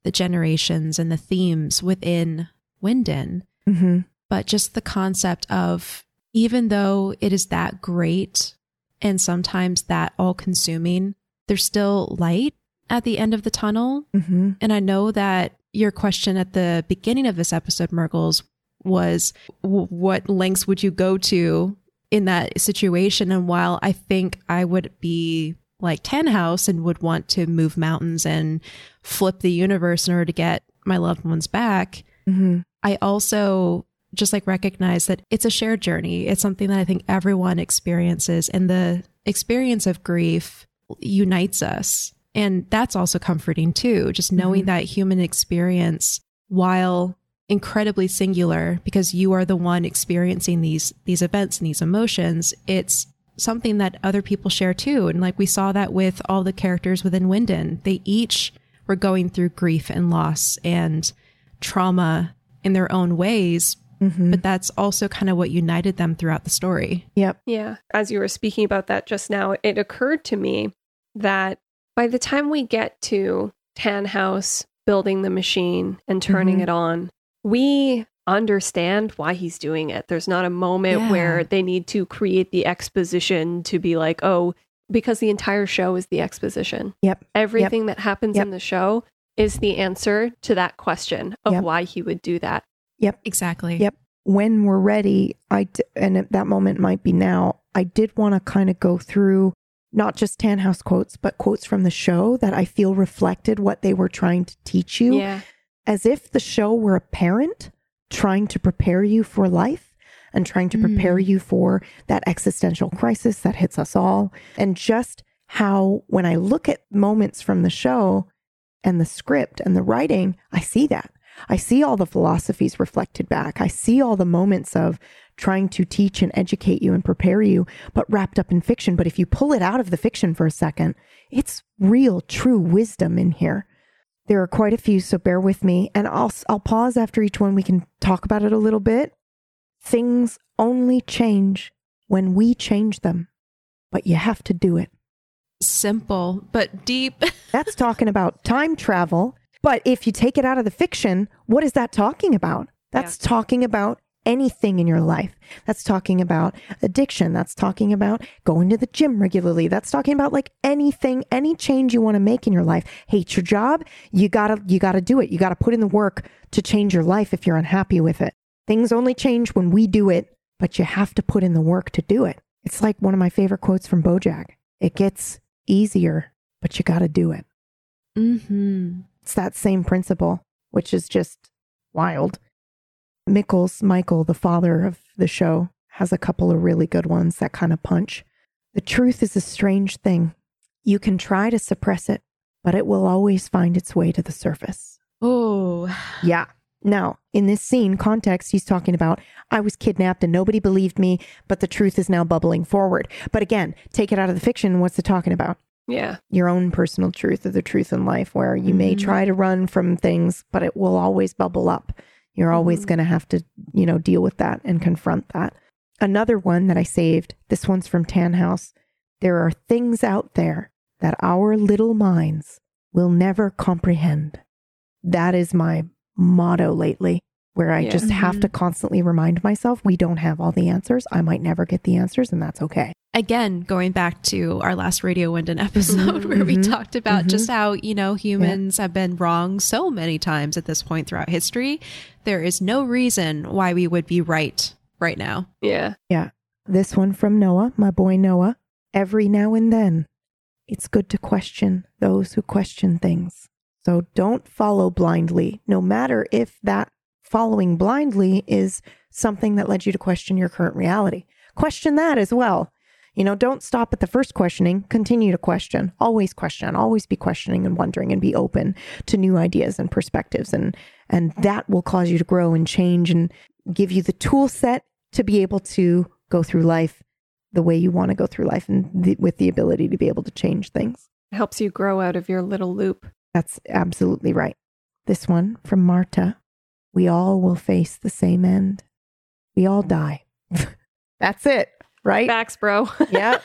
the generations and the themes within Winden Mm-hmm. but just the concept of even though it is that great and sometimes that all consuming, there's still light at the end of the tunnel. Mm-hmm. And I know that your question at the beginning of this episode, Mergles, was w- what lengths would you go to in that situation? And while I think I would be like Tannhaus and would want to move mountains and flip the universe in order to get my loved ones back, Mm-hmm. I also just like recognize that it's a shared journey. It's something that I think everyone experiences, and the experience of grief unites us. And that's also comforting too, just knowing Mhm. that human experience, while incredibly singular, because you are the one experiencing these these events and these emotions, it's something that other people share too. And like we saw that with all the characters within Winden, they each were going through grief and loss and trauma in their own ways, Mm-hmm. but that's also kind of what united them throughout the story. Yep. Yeah. As you were speaking about that just now, it occurred to me that by the time we get to Tannhaus building the machine and turning Mhm. it on, we understand why he's doing it. There's not a moment Yeah. where they need to create the exposition to be like, oh, because the entire show is the exposition. Yep. Everything that happens Yep. in the show is the answer to that question of Yep. why he would do that. Yep. Exactly. Yep. When we're ready, I d- and at that moment might be now. I did want to kind of go through not just Tannhaus quotes, but quotes from the show that I feel reflected what they were trying to teach you, Yeah. as if the show were a parent trying to prepare you for life and trying to prepare mm. you for that existential crisis that hits us all, and just how when I look at moments from the show and the script and the writing, I see that. I see all the philosophies reflected back. I see all the moments of trying to teach and educate you and prepare you, but wrapped up in fiction. But if you pull it out of the fiction for a second, it's real, true wisdom in here. There are quite a few, so bear with me. And I'll, I'll pause after each one. We can talk about it a little bit. Things only change when we change them, but you have to do it. Simple but deep. [LAUGHS] That's talking about time travel. But if you take it out of the fiction, what is that talking about? That's talking about anything in your life. That's talking about addiction. That's talking about going to the gym regularly. That's talking about like anything, any change you want to make in your life. Hate your job? You gotta, you gotta do it. You gotta put in the work to change your life if you're unhappy with it. Things only change when we do it, but you have to put in the work to do it. It's like one of my favorite quotes from Bojack. It gets easier, but you gotta do it. mm-hmm. It's that same principle, which is just wild. Mickles, Michael, the father of the show, has a couple of really good ones that kind of punch. The truth is a strange thing. You can try to suppress it, but it will always find its way to the surface. Oh, Yeah. Now, in this scene context, he's talking about I was kidnapped and nobody believed me, but the truth is now bubbling forward. But again, take it out of the fiction. What's it talking about? Yeah. your own personal truth or the truth in life where you may Mhm. try to run from things but it will always bubble up you're always Mhm. going to have to you know deal with that and confront that another one that i saved this one's from Tannhaus. there are things out there that our little minds will never comprehend that is my motto lately where i Yeah. just have to constantly remind myself we don't have all the answers i might never get the answers and that's okay again, going back to our last Radio Winden episode [LAUGHS] where we Mhm. talked about Mhm. just how, you know, humans have been wrong so many times at this point throughout history. There is no reason why we would be right right now. Yeah. Yeah. This one from Noah, my boy Noah. Every now and then, it's good to question those who question things. So don't follow blindly, no matter if that following blindly is something that led you to question your current reality. Question that as well. You know, don't stop at the first questioning, continue to question. Always question, always be questioning and wondering and be open to new ideas and perspectives and and that will cause you to grow and change and give you the tool set to be able to go through life the way you want to go through life and the, with the ability to be able to change things. It helps you grow out of your little loop. That's absolutely right. This one from Martha. We all will face the same end. We all die. [LAUGHS] That's it, right? Facts, bro. [LAUGHS] yeah.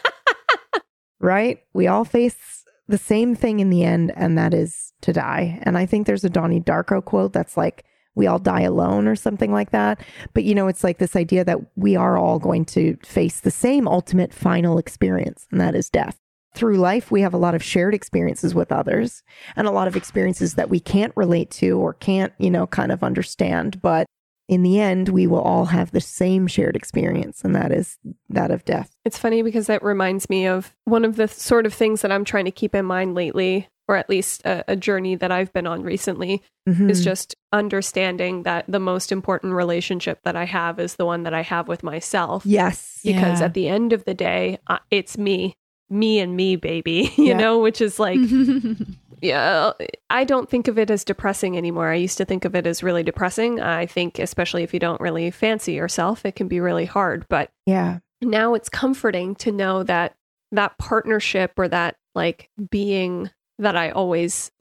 right? We all face the same thing in the end, and that is to die. And I think there's a Donnie Darko quote that's like, we all die alone or something like that. But you know, it's like this idea that we are all going to face the same ultimate final experience, and that is death. Through life, we have a lot of shared experiences with others and a lot of experiences that we can't relate to or can't, you know, kind of understand. But in the end, we will all have the same shared experience, and that is that of death. It's funny because that reminds me of one of the sort of things that I'm trying to keep in mind lately, or at least a, a journey that I've been on recently, Mhm. is just understanding that the most important relationship that I have is the one that I have with myself. yes. Because Yeah. at the end of the day, uh, it's me, me and me, baby, [LAUGHS] you Yeah. know, which is like, [LAUGHS] yeah, I don't think of it as depressing anymore. I used to think of it as really depressing. I think, especially if you don't really fancy yourself, it can be really hard. But Yeah. now it's comforting to know that that partnership or that like being that I always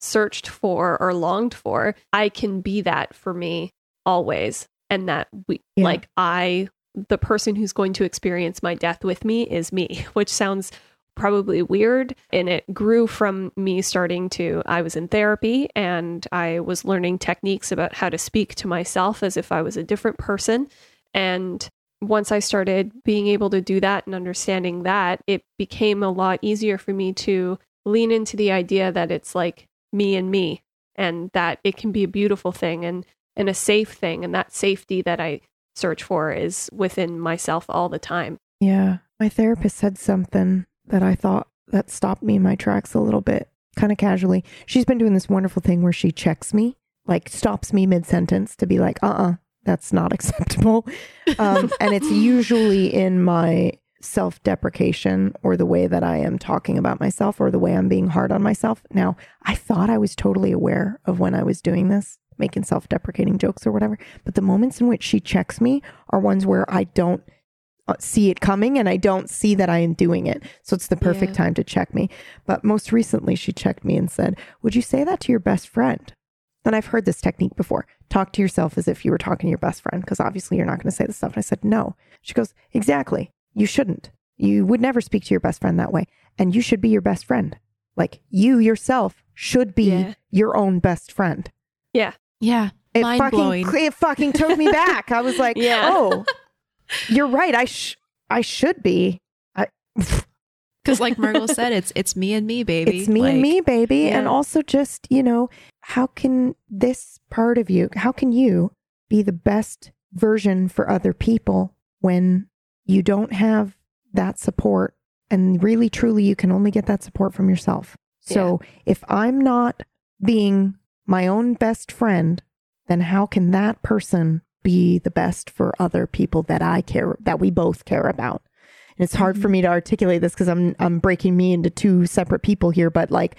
searched for or longed for, I can be that for me always. And that we, Yeah. like, I, the person who's going to experience my death with me is me, [LAUGHS] which sounds probably weird. And it grew from me starting to, I was in therapy and I was learning techniques about how to speak to myself as if I was a different person. And once I started being able to do that and understanding that, it became a lot easier for me to lean into the idea that it's like me and me and that it can be a beautiful thing and, and a safe thing. And that safety that I search for is within myself all the time. Yeah. My therapist said something that I thought that stopped me in my tracks a little bit, kind of casually. She's been doing this wonderful thing where she checks me, like stops me mid sentence to be like, uh uh that's not [LAUGHS] acceptable. Um, and it's [LAUGHS] usually in my self deprecation or the way that I am talking about myself or the way I'm being hard on myself. Now, I thought I was totally aware of when I was doing this, making self deprecating jokes or whatever. But the moments in which she checks me are ones where I don't uh, see it coming and I don't see that I am doing it. So it's the perfect Yeah. time to check me. But most recently, she checked me and said, Would you say that to your best friend? And I've heard this technique before. Talk to yourself as if you were talking to your best friend, because obviously you're not going to say this stuff. And I said, No. She goes, Exactly. You shouldn't. You would never speak to your best friend that way. And you should be your best friend. Like you yourself should be Yeah. your own best friend. Yeah. Yeah. It Mind fucking blowing. it fucking took me back. I was like, [LAUGHS] Yeah. oh, you're right. I sh- I should be. I [LAUGHS] Because like Margot said, it's it's me and me, baby. it's me and me, baby. And also just, you know, how can this part of you, how can you be the best version for other people when you don't have that support and really truly you can only get that support from yourself. So if I'm not being my own best friend, then how can that person be the best for other people that I care that we both care about? And it's hard for mm-hmm. me to articulate this because I'm I'm breaking me into two separate people here, but like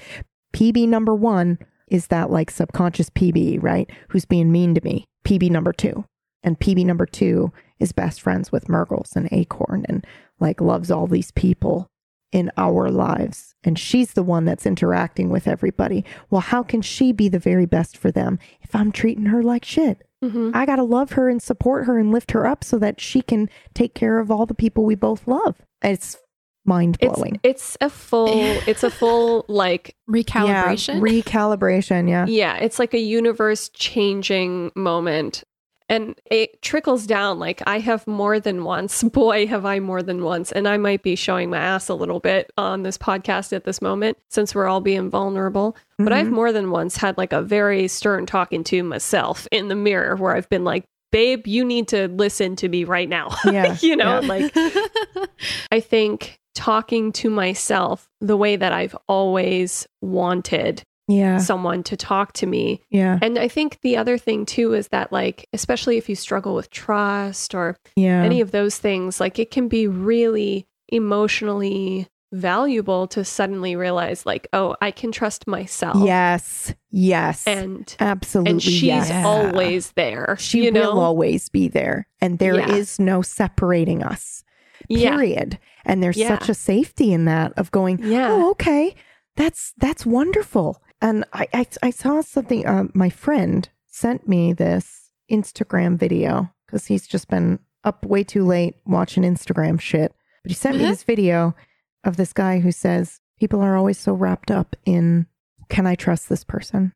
PB number one is that like subconscious PB, right? Who's being mean to me. PB number two. And PB number two is best friends with Murgles and Acorn and like loves all these people in our lives. And she's the one that's interacting with everybody. Well, how can she be the very best for them if I'm treating her like shit? Mhm. I got to love her and support her and lift her up so that she can take care of all the people we both love. It's mind It's, blowing. it's a full, [LAUGHS] it's a full like recalibration. Yeah, recalibration. Yeah. Yeah, it's like a universe changing moment. And it trickles down. Like, I have more than once, boy, have I more than once. And I might be showing my ass a little bit on this podcast at this moment since we're all being vulnerable. But I've Mhm. more than once had like a very stern talking to myself in the mirror where I've been like, babe, you need to listen to me right now. [LAUGHS] Yeah, you know, yeah. like, [LAUGHS] I think talking to myself the way that I've always wanted Yeah. someone to talk to me. Yeah. And I think the other thing too is that, like, especially if you struggle with trust or Yeah. any of those things, like, it can be really emotionally valuable to suddenly realize, like, oh, I can trust myself. yes. Yes. And Absolutely. and she's yes. always there. She you will know? always be there. And there is Yeah. no separating us. Yeah. Period. And there's Yeah. such a safety in that of going, Yeah. oh, okay. That's that's wonderful. And I I, I saw something. Uh, my friend sent me this Instagram video because he's just been up way too late watching Instagram shit. But he sent me Mm-hmm. this video of this guy who says people are always so wrapped up in can I trust this person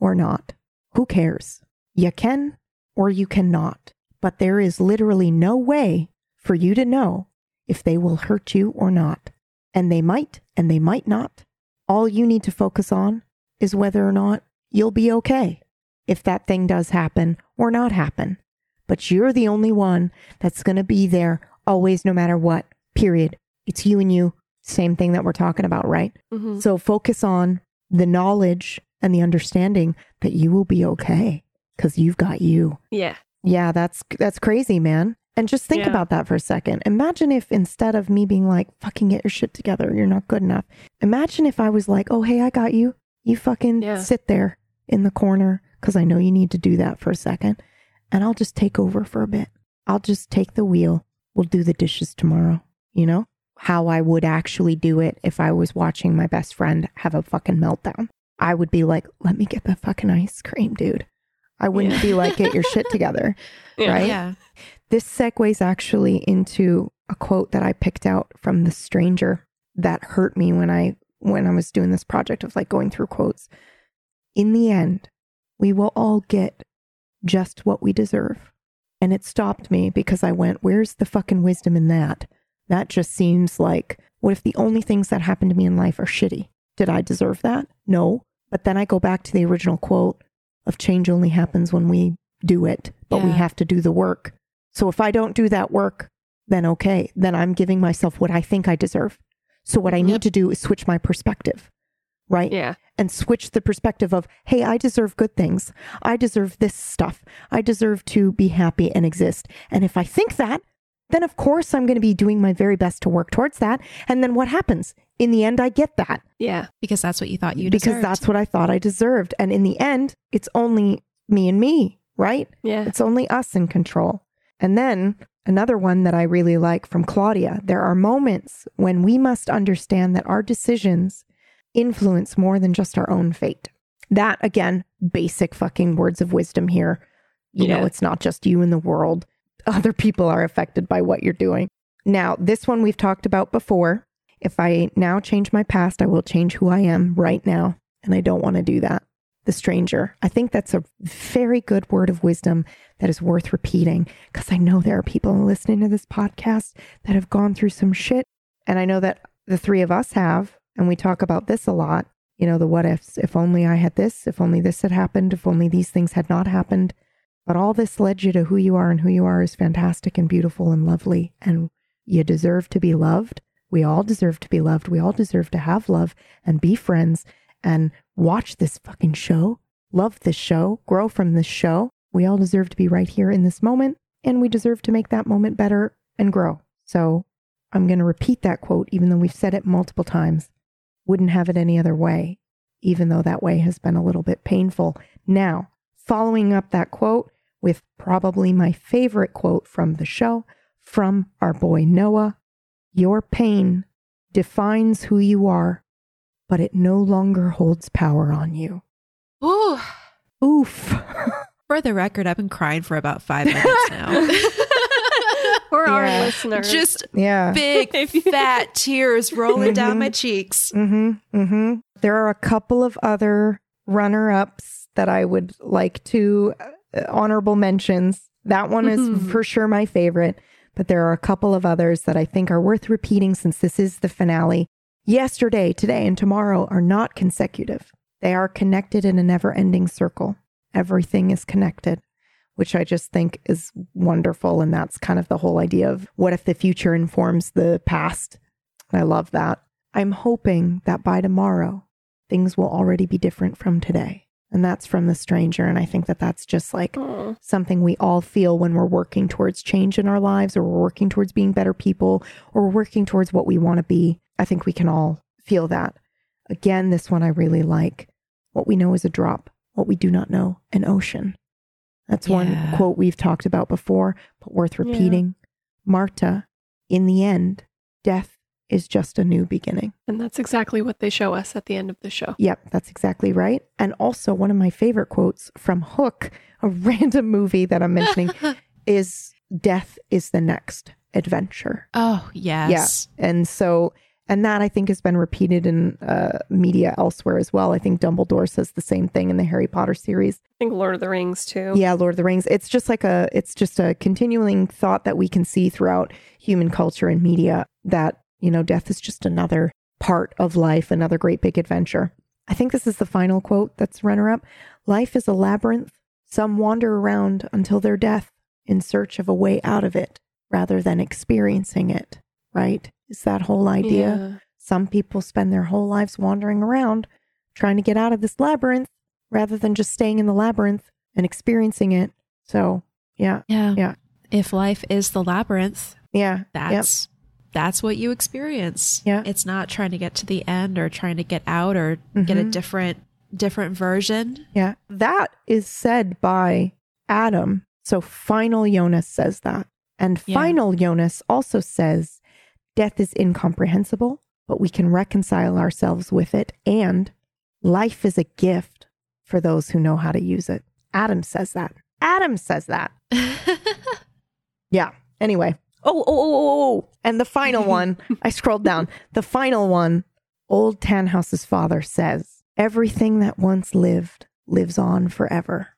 or not? Who cares? You can or you cannot. But there is literally no way for you to know if they will hurt you or not. and they might and they might not. All you need to focus on is whether or not you'll be okay if that thing does happen or not happen. But you're the only one that's going to be there always, no matter what, period. It's you and you. Same thing that we're talking about, right? Mhm. So focus on the knowledge and the understanding that you will be okay because you've got you. Yeah. Yeah, that's that's crazy, man. And just think Yeah. about that for a second. Imagine if instead of me being like, fucking get your shit together, you're not good enough. Imagine if I was like, oh, hey, I got you. You fucking Yeah. sit there in the corner because I know you need to do that for a second. And I'll just take over for a bit. I'll just take the wheel. We'll do the dishes tomorrow. You know? How I would actually do it if I was watching my best friend have a fucking meltdown. I would be like, let me get the fucking ice cream, dude. I wouldn't Yeah. be like, get your shit together. [LAUGHS] Yeah. Right? Yeah. This segues actually into a quote that I picked out from The Stranger that hurt me when I when I was doing this project of like going through quotes. In the end, we will all get just what we deserve. And it stopped me because I went, where's the fucking wisdom in that? That just seems like, what if the only things that happen to me in life are shitty? Did I deserve that? No. But then I go back to the original quote of change only happens when we do it, but we have to do the work. So if I don't do that work, then okay, then I'm giving myself what I think I deserve. So what I need to do is switch my perspective, right? Yeah. And switch the perspective of, hey, I deserve good things. I deserve this stuff. I deserve to be happy and exist. And if I think that, then of course I'm going to be doing my very best to work towards that. And then what happens? In the end, I get that Yeah. Because that's what you thought you deserved. because that's what I thought I deserved. And in the end, it's only me and me, right? Yeah. It's only us in control. And then another one that I really like from Claudia there are moments when we must understand that our decisions influence more than just our own fate. That, again, basic fucking words of wisdom here. You know, it's not just you in the world, [LAUGHS] other people are affected by what you're doing. Now, this one we've talked about before. If I now change my past, I will change who I am right now. And I don't want to do that. The stranger. I think that's a very good word of wisdom that is worth repeating because I know there are people listening to this podcast that have gone through some shit. And I know that the three of us have. And we talk about this a lot. You know, the what ifs. If only I had this, if only this had happened, if only these things had not happened. But all this led you to who you are, and who you are is fantastic and beautiful and lovely. And you deserve to be loved. We all deserve to be loved. We all deserve to have love and be friends and watch this fucking show, love this show, grow from this show. We all deserve to be right here in this moment, and we deserve to make that moment better and grow. So I'm going to repeat that quote, even though we've said it multiple times. Wouldn't have it any other way, even though that way has been a little bit painful. Now, following up that quote with probably my favorite quote from the show from our boy Noah Your pain defines who you are, but it no longer holds power on you. Ooh. Oof. [LAUGHS] For the record, I've been crying for about five [LAUGHS] minutes now. [LAUGHS] For our listeners. Just yeah. big fat tears rolling down Mhm. my cheeks. Mm-hmm. Mm-hmm. There are a couple of other runner-ups that I would like to uh, honorable mentions. That one is Mhm. for sure my favorite, but there are a couple of others that I think are worth repeating since this is the finale. Yesterday, today, and tomorrow are not consecutive. They are connected in a never-ending circle. Everything is connected, which I just think is wonderful. And that's kind of the whole idea of what if the future informs the past? And I love that. I'm hoping that by tomorrow, things will already be different from today. And that's from the stranger. And I think that that's just like Aw. something we all feel when we're working towards change in our lives or we're working towards being better people or we're working towards what we want to be. I think we can all feel that. Again, this one I really like. What we know is a drop, what we do not know, an ocean. That's one quote we've talked about before, but worth repeating. Martha, in the end, death is just a new beginning. And that's exactly what they show us at the end of the show. Yep, that's exactly right. And also, one of my favorite quotes from Hook, a [LAUGHS] random movie that I'm mentioning, [LAUGHS] is Death is the next adventure. Oh, yes. yes. And so, and that I think has been repeated in uh, media elsewhere as well. I think Dumbledore says the same thing in the Harry Potter series. I think Lord of the Rings too. Yeah, Lord of the Rings. It's just like a, it's just a continuing thought that we can see throughout human culture and media that, You know, death is just another part of life, another great big adventure. I think this is the final quote that's runner up. Life is a labyrinth. Some wander around until their death in search of a way out of it rather than experiencing it, right? Is that whole idea? Yeah. Some people spend their whole lives wandering around trying to get out of this labyrinth rather than just staying in the labyrinth and experiencing it. So, yeah, Yeah. Yeah. If life is the labyrinth, yeah, yep. that's that's what you experience. Yeah. It's not trying to get to the end or trying to get out or get a Mhm. different different version. Yeah. That is said by Adam. So final Jonas says that. And Yeah. final Jonas also says death is incomprehensible, but we can reconcile ourselves with it. And life is a gift for those who know how to use it. Adam says that. Adam says that. Yeah. Anyway. Oh, oh, oh, oh, oh. And the final one, I scrolled down. The final one, old Tannhaus's father says, everything that once lived lives on forever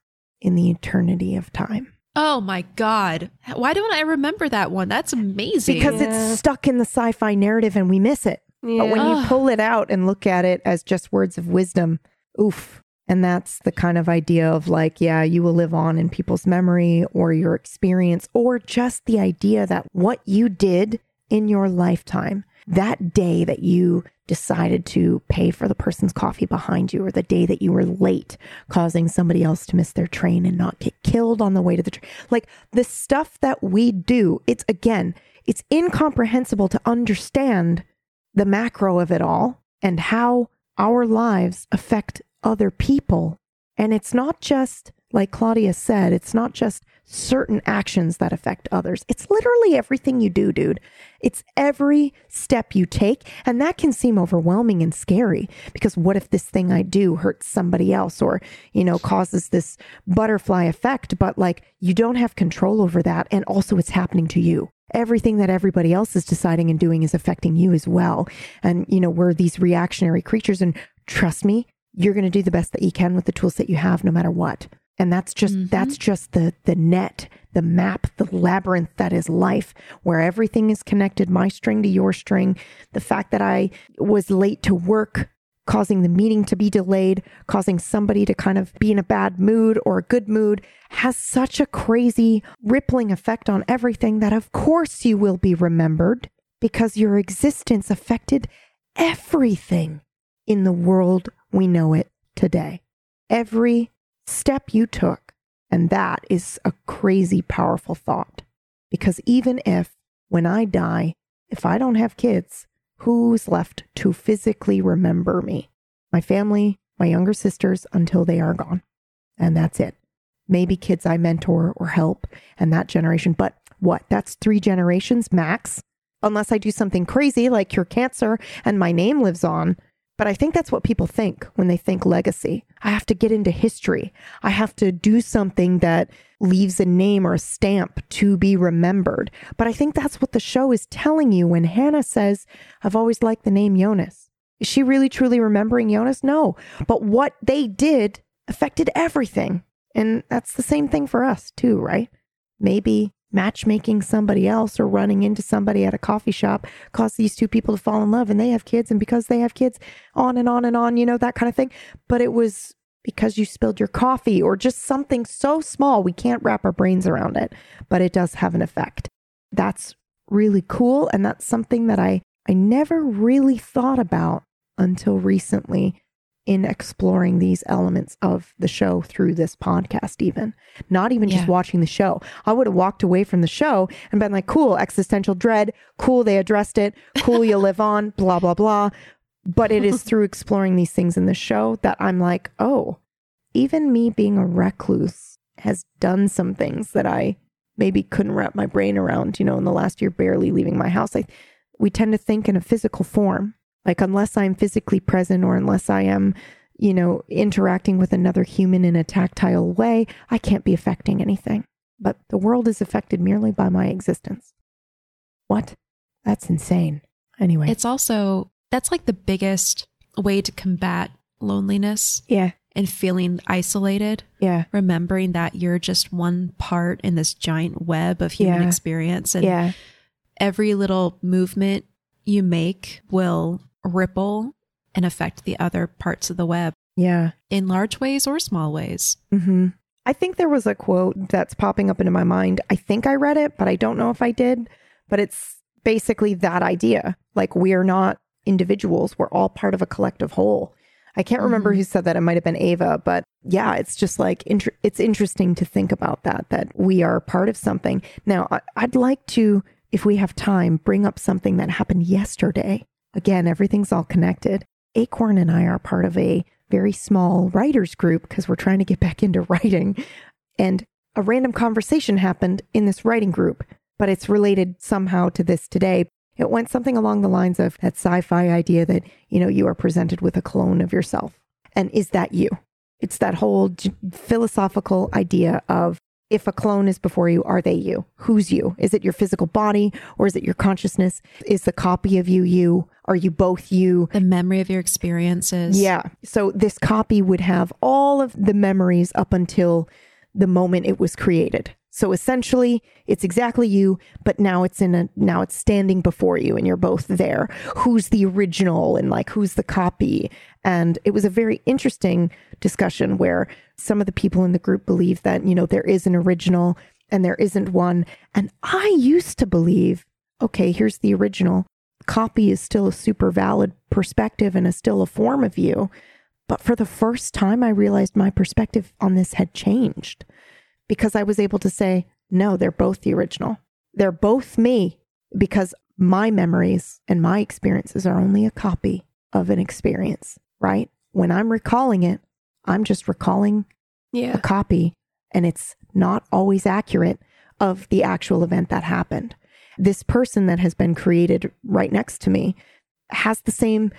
in the eternity of time. Oh my god. Why don't I remember that one? That's amazing. Because Yeah. it's stuck in the sci fi narrative and we miss it. But when you pull it out and look at it as just words of wisdom, oof. And that's the kind of idea of like, yeah, you will live on in people's memory or your experience, or just the idea that what you did in your lifetime, that day that you decided to pay for the person's coffee behind you, or the day that you were late, causing somebody else to miss their train and not get killed on the way to the train. Like the stuff that we do, it's again, it's incomprehensible to understand the macro of it all and how our lives affect other people. And it's not just, like Claudia said, it's not just certain actions that affect others. It's literally everything you do, dude. It's every step you take. And that can seem overwhelming and scary because what if this thing I do hurts somebody else or, you know, causes this butterfly effect? But like you don't have control over that. And also it's happening to you everything that everybody else is deciding and doing is affecting you as well. And, you know, we're these reactionary creatures. And trust me, you're going to do the best that you can with the tools that you have, no matter what. And that's just, Mhm. that's just the, the net, the map, the labyrinth that is life, where everything is connected, my string to your string. The fact that I was late to work causing the meeting to be delayed, causing somebody to kind of be in a bad mood or a good mood has such a crazy rippling effect on everything that of course you will be remembered because your existence affected everything in the world we know it today. Every step you took. And that is a crazy powerful thought. Because even if, when I die, if I don't have kids, who's left to physically remember me? My family, my younger sisters, until they are gone. And that's it. Maybe kids I mentor or help and that generation. But what? That's three generations max, unless I do something crazy like cure cancer and my name lives on. But I think that's what people think when they think legacy. I have to get into history. I have to do something that leaves a name or a stamp to be remembered. But I think that's what the show is telling you when Hannah says, I've always liked the name Jonas. Is she really truly remembering Jonas? No. But what they did affected everything. And that's the same thing for us, too, right? Maybe matchmaking somebody else or running into somebody at a coffee shop caused these two people to fall in love and they have kids. And because they have kids, on and on and on, you know, that kind of thing. But it was because you spilled your coffee or just something so small, we can't wrap our brains around it, but it does have an effect. That's really cool. And that's something that I, I never really thought about until recently in exploring these elements of the show through this podcast, even not even just watching the show. I would have walked away from the show and been like, cool, existential dread, cool, they addressed it, cool, you live on, [LAUGHS] blah, blah, blah. But it is [LAUGHS] through exploring these things in the show that I'm like, oh, even me being a recluse has done some things that I maybe couldn't wrap my brain around, you know, in the last year, barely leaving my house. I, we tend to think in a physical form. Like, unless I'm physically present or unless I am, you know, interacting with another human in a tactile way, I can't be affecting anything. But the world is affected merely by my existence. What? That's insane. Anyway. It's also that's like the biggest way to combat loneliness yeah. and feeling isolated. Yeah. Remembering that you're just one part in this giant web of human Yeah. experience and Yeah. every little movement you make will ripple and affect the other parts of the web Yeah. in large ways or small ways. hmm I think there was a quote that's popping up into my mind. I think I read it, but I don't know if I did. But it's basically that idea. Like we're not individuals, we're all part of a collective whole. I can't remember who said that. It might have been Ava, but yeah, it's just like inter- it's interesting to think about that that we are part of something. Now, I- I'd like to, if we have time, bring up something that happened yesterday. Again, everything's all connected. Acorn and I are part of a very small writers group because we're trying to get back into [LAUGHS] writing. And a random conversation happened in this writing group, but it's related somehow to this today. It went something along the lines of that sci fi idea that, you know, you are presented with a clone of yourself. And is that you? It's that whole philosophical idea of if a clone is before you, are they you? Who's you? Is it your physical body or is it your consciousness? Is the copy of you you? Are you both you? The memory of your experiences. Yeah. So this copy would have all of the memories up until the moment it was created. So essentially, it's exactly you, but now it's in a now it's standing before you and you're both there. Who's the original and like who's the copy? And it was a very interesting discussion where some of the people in the group believe that, you know, there is an original and there isn't one. And I used to believe, okay, here's the original. Copy is still a super valid perspective and is still a form of you. But for the first time, I realized my perspective on this had changed because I was able to say, no, they're both the original. They're both me because my memories and my experiences are only a copy of an experience, right? When I'm recalling it, I'm just recalling Yeah. a copy and it's not always accurate of the actual event that happened. This person that has been created right next to me has the same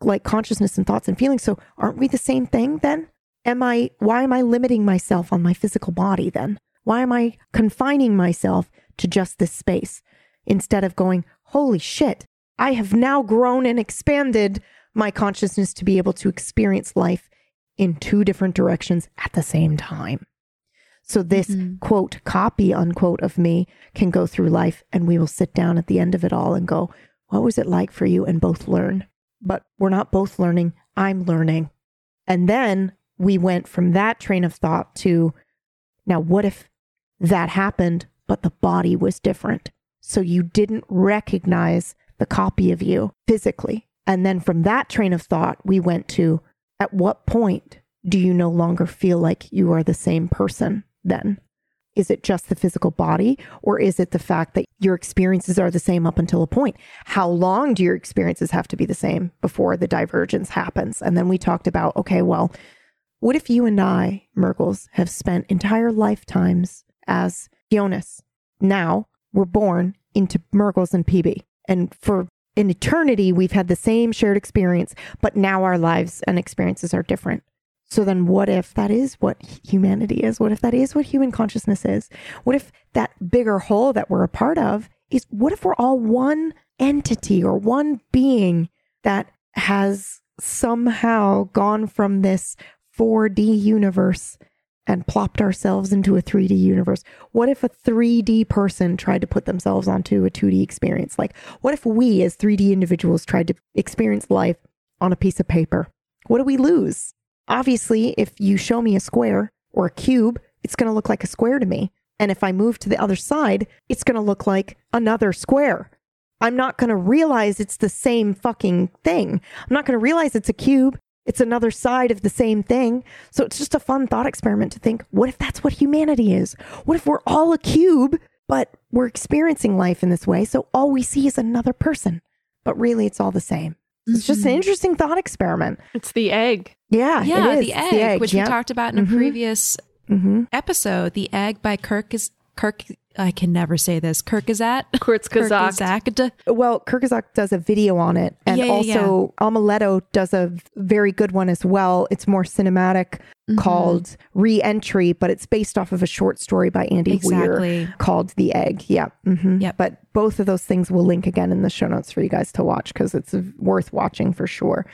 like consciousness and thoughts and feelings. So aren't we the same thing then? Am I why am I limiting myself on my physical body then? Why am I confining myself to just this space instead of going, holy shit, I have now grown and expanded my consciousness to be able to experience life in two different directions at the same time. So this Mhm. quote copy unquote of me can go through life and we will sit down at the end of it all and go, what was it like for you and both learn. But we're not both learning, I'm learning. And then we went from that train of thought to now what if that happened but the body was different? So you didn't recognize the copy of you physically. And then from that train of thought, we went to at what point do you no longer feel like you are the same person then? Is it just the physical body, or is it the fact that your experiences are the same up until a point? How long do your experiences have to be the same before the divergence happens? And then we talked about okay, well, what if you and I, Mergles, have spent entire lifetimes as Jonas? Now we're born into Mergles and PB. And for an eternity, we've had the same shared experience, but now our lives and experiences are different. So then, what if that is what humanity is? What if that is what human consciousness is? What if that bigger whole that we're a part of is what if we're all one entity or one being that has somehow gone from this 4D universe and plopped ourselves into a 3D universe? What if a 3D person tried to put themselves onto a 2D experience? Like, what if we as 3D individuals tried to experience life on a piece of paper? What do we lose? Obviously, if you show me a square or a cube, it's going to look like a square to me. And if I move to the other side, it's going to look like another square. I'm not going to realize it's the same fucking thing. I'm not going to realize it's a cube. It's another side of the same thing. So it's just a fun thought experiment to think what if that's what humanity is? What if we're all a cube, but we're experiencing life in this way? So all we see is another person, but really it's all the same. It's just an Mhm. interesting thought experiment. It's the egg. Yeah, Yeah, it is. the It's egg, which yeah. we talked about in a Mhm. previous hmm episode. The egg by Kirk is Kirk. I can never say this. Kirkazat. [LAUGHS] Kurzgesagt. Kirkazakt. Well, Kirkazak does a video on it, and Yeah, yeah, also Amaletto does a very good one as well. It's more cinematic, Mhm. called Re-Entry, but it's based off of a short story by Andy Weir called The Egg. Yeah. hmm Yep. But both of those things will link again in the show notes for you guys to watch because it's worth watching for sure.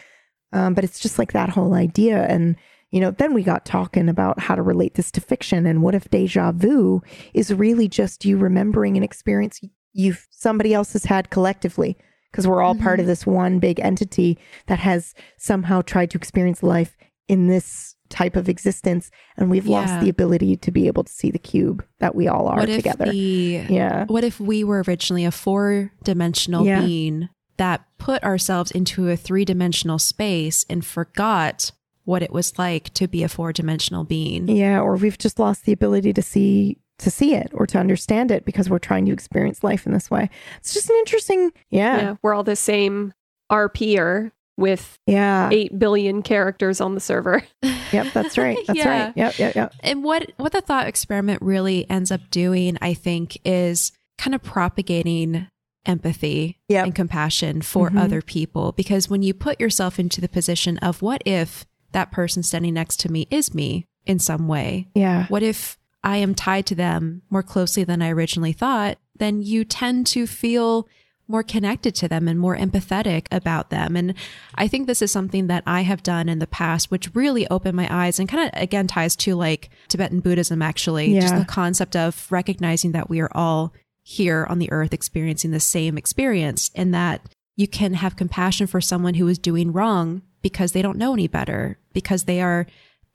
Um, but it's just like that whole idea. And, you know, then we got talking about how to relate this to fiction and what if deja vu is really just you remembering an experience you've somebody else has had collectively. because we're all part of mm-hmm. this one big entity that has somehow tried to experience life in this type of existence and we've lost the ability to be able to see the cube that we all are what if together. the yeah. what if we were originally a four dimensional Yeah. being that put ourselves into a three dimensional space and forgot what it was like to be a four dimensional being? Yeah, or we've just lost the ability to see to see it or to understand it because we're trying to experience life in this way. It's just an interesting Yeah. yeah. we're all the same RPer with Yeah. 8 billion characters on the server. [LAUGHS] Yep, that's right. That's [LAUGHS] Yeah. right. Yep, yep, yep. And what what the thought experiment really ends up doing, I think, is kind of propagating empathy Yep. and compassion for Mhm. other people. Because when you put yourself into the position of what if that person standing next to me is me in some way? Yeah. What if I am tied to them more closely than I originally thought? Then you tend to feel more connected to them and more empathetic about them. And I think this is something that I have done in the past, which really opened my eyes and kind of again ties to like Tibetan Buddhism, actually. Just the concept of recognizing that we are all here on the earth experiencing the same experience and that you can have compassion for someone who is doing wrong because they don't know any better, because they are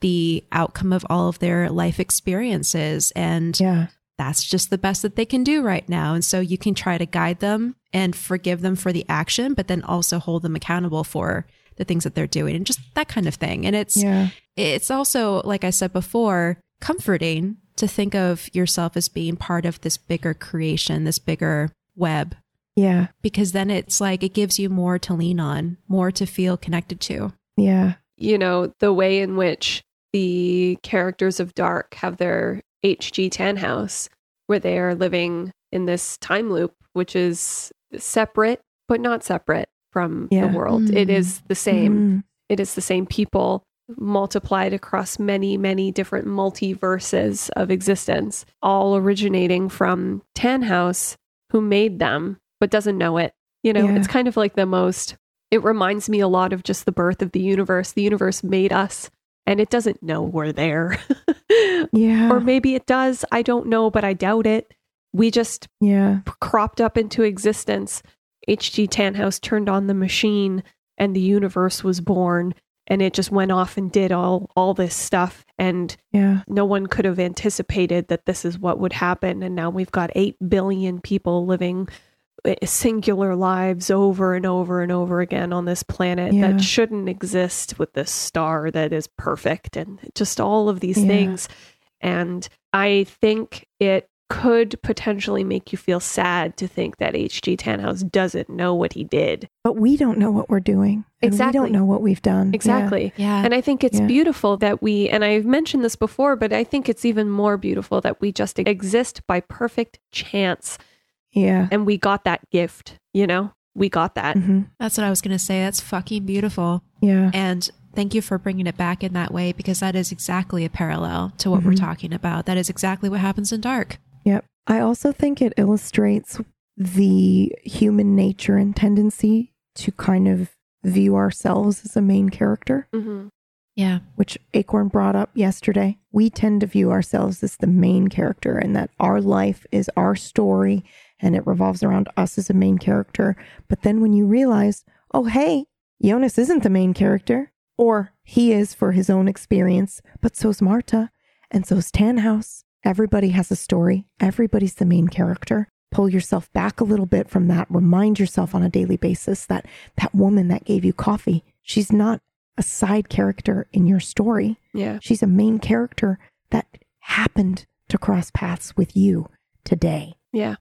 the outcome of all of their life experiences. And Yeah. that's just the best that they can do right now. And so you can try to guide them and forgive them for the action, but then also hold them accountable for the things that they're doing and just that kind of thing. And it's Yeah. it's also, like I said before, comforting to think of yourself as being part of this bigger creation, this bigger web, Yeah. because then it's like it gives you more to lean on, more to feel connected to. Yeah. you know, the way in which the characters of Dark have their HG Tannhaus, where they are living in this time loop, which is separate but not separate from Yeah. the world. It Mm. is the same. Mhm. It is the same people multiplied across many, many different multiverses of existence, all originating from Tannhaus, who made them but doesn't know it. You know, Yeah. it's kind of like the most, it reminds me a lot of just the birth of the universe. The universe made us and it doesn't know we're there. [LAUGHS] Yeah. or maybe it does. I don't know, but I doubt it. We just yeah. cropped up into existence. H.G. Tannhaus turned on the machine and the universe was born and it just went off and did all all this stuff and Yeah. no one could have anticipated that this is what would happen and now we've got 8 billion people living Eh, singular lives over and over and over again on this planet Yeah. that shouldn't exist with this star that is perfect and just all of these Yeah. things and i think it could potentially make you feel sad to think that hg tannhaus doesn't know what he did But we don't know what we're doing. and Exactly. We don't know what we've done. Yeah. exactly Yeah. and I think it's Yeah. beautiful that we, and I've mentioned this before, but I think it's even more beautiful that we just exist by perfect chance Yeah. and we got that gift, you know? We got that. hmm That's what I was going to say. That's fucking beautiful. Yeah. And thank you for bringing it back in that way because that is exactly a parallel to what we're Mhm. talking about. That is exactly what happens in Dark. Yep. I also think it illustrates the human nature and tendency to kind of view ourselves as a main character, hmm Yeah. which Acorn brought up yesterday. We tend to view ourselves as the main character and that our life is our story and it revolves around us as a main character. But then when you realize, oh, hey, Jonas isn't the main character, or he is for his own experience, but so's Martha and so's Tannhaus. Everybody has a story. Everybody's the main character. Pull yourself back a little bit from that. Remind yourself on a daily basis that that woman that gave you coffee, she's not a side character in your story. Yeah. She's a main character that happened to cross paths with you today. Yeah.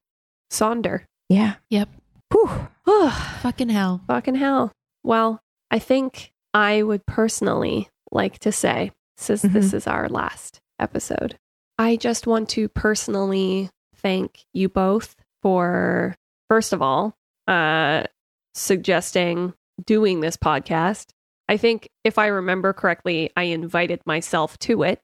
Sonder. Yeah. Yep. Whew. Fucking hell. Fucking hell. Well, I think I would personally like to say, since this is our last episode, I just want to personally thank you both for, first of all, uh, suggesting doing this podcast. I think if I remember correctly, I invited myself to it.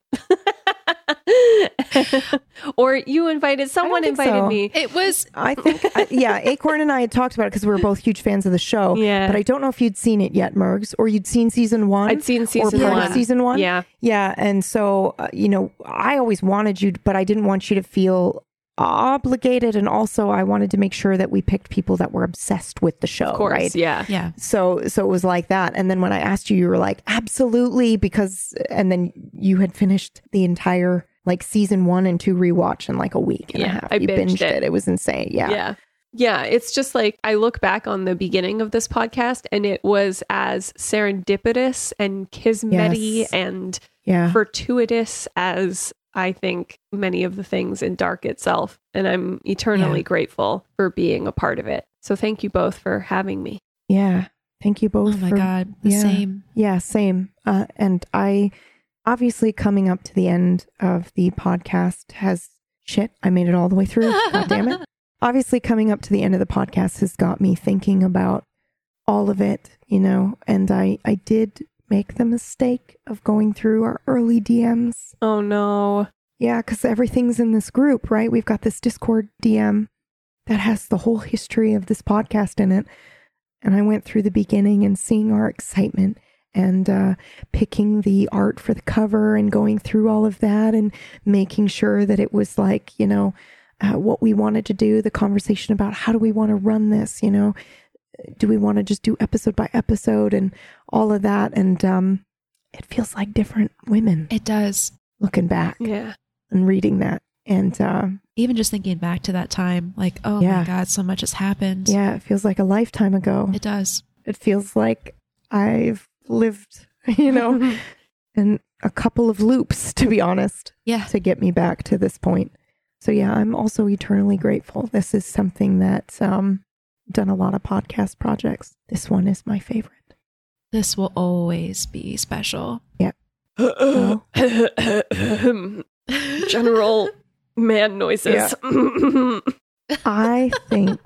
[LAUGHS] [LAUGHS] or you invited someone invited so. me. It was I think, I, yeah, [LAUGHS] Acorn and I had talked about it because we were both huge fans of the show. Yeah. But I don't know if you'd seen it yet, Mergs, or you'd seen season one. I'd seen or season part one. of season one. Yeah. Yeah. And so, uh, you know, I always wanted you, but I didn't want you to feel obligated and also I wanted to make sure that we picked people that were obsessed with the show, Of course, right? yeah. Yeah. So so it was like that. And then when I asked you, you were like, absolutely, because and then you had finished the entire like season one and two rewatch in like a week and a half. I you binged binged it. it. it. was insane. Yeah. Yeah. Yeah, it's just like I look back on the beginning of this podcast and it was as serendipitous and kismety Yes. and Yeah. fortuitous as I think many of the things in Dark itself. And I'm eternally Yeah. grateful for being a part of it. So thank you both for having me. yeah. Thank you both Oh my for God. The yeah. same. Yeah, same. Uh, and I obviously coming up to the end of the podcast has shit. I made it all the way through. God damn it. [LAUGHS] Obviously, coming up to the end of the podcast has got me thinking about all of it, you know, and I, I did make the mistake of going through our early DMs. Oh no. Yeah, because everything's in this group, right? We've got this Discord DM that has the whole history of this podcast in it. And I went through the beginning and seeing our excitement and uh, picking the art for the cover and going through all of that and making sure that it was like, you know, uh, what we wanted to do, the conversation about how do we want to run this, you know, do we want to just do episode by episode and all of that. And um, it feels like different women It does. looking back Yeah. and reading that. And uh, Even just thinking back to that time, like, oh Yeah. my God, so much has happened. yeah, it feels like a lifetime ago. It does. It feels like I've lived, [LAUGHS] you know, [LAUGHS] in a couple of loops, to be honest, Yeah. to get me back to this point. So yeah, I'm also eternally grateful. This is something that um done a lot of podcast projects. This one is my favorite. This will always be special. Well, [COUGHS] General man noises. [LAUGHS] I think